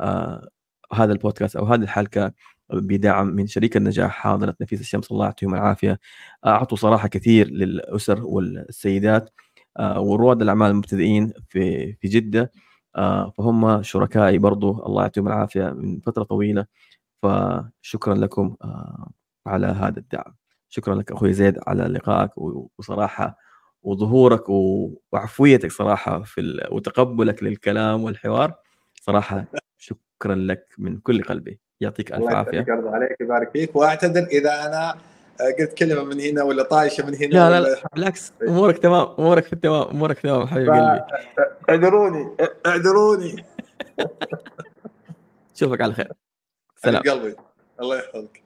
آه هذا البودكاست أو هذه الحلقة بدعم من شريك النجاح حاضنه نفيس الشمس. الله يعطيهم العافية. أعطوا صراحة كثير للأسر والسيدات آه ورواد الأعمال المبتدئين في في جدة. آه فهم شركائي برضو. الله يعطيهم العافية من فترة طويلة. فشكرا لكم على هذا الدعم. شكرا لك أخوي زيد على لقائك وصراحة وظهورك وعفويتك صراحة في ال... وتقبلك للكلام والحوار. صراحة شكرا لك من كل قلبي. يعطيك ألف الله عافية. يرضى عليك يبارك فيك. واعتذر إذا أنا قلت كلمة من هنا ولا طايشة من هنا لا لا, لا بالعكس. أمورك تمام أمورك في التمام أمورك تمام حبيب قلبي. اعذروني اعذروني. اشوفك على خير. سلام. قلبي. الله يحفظك.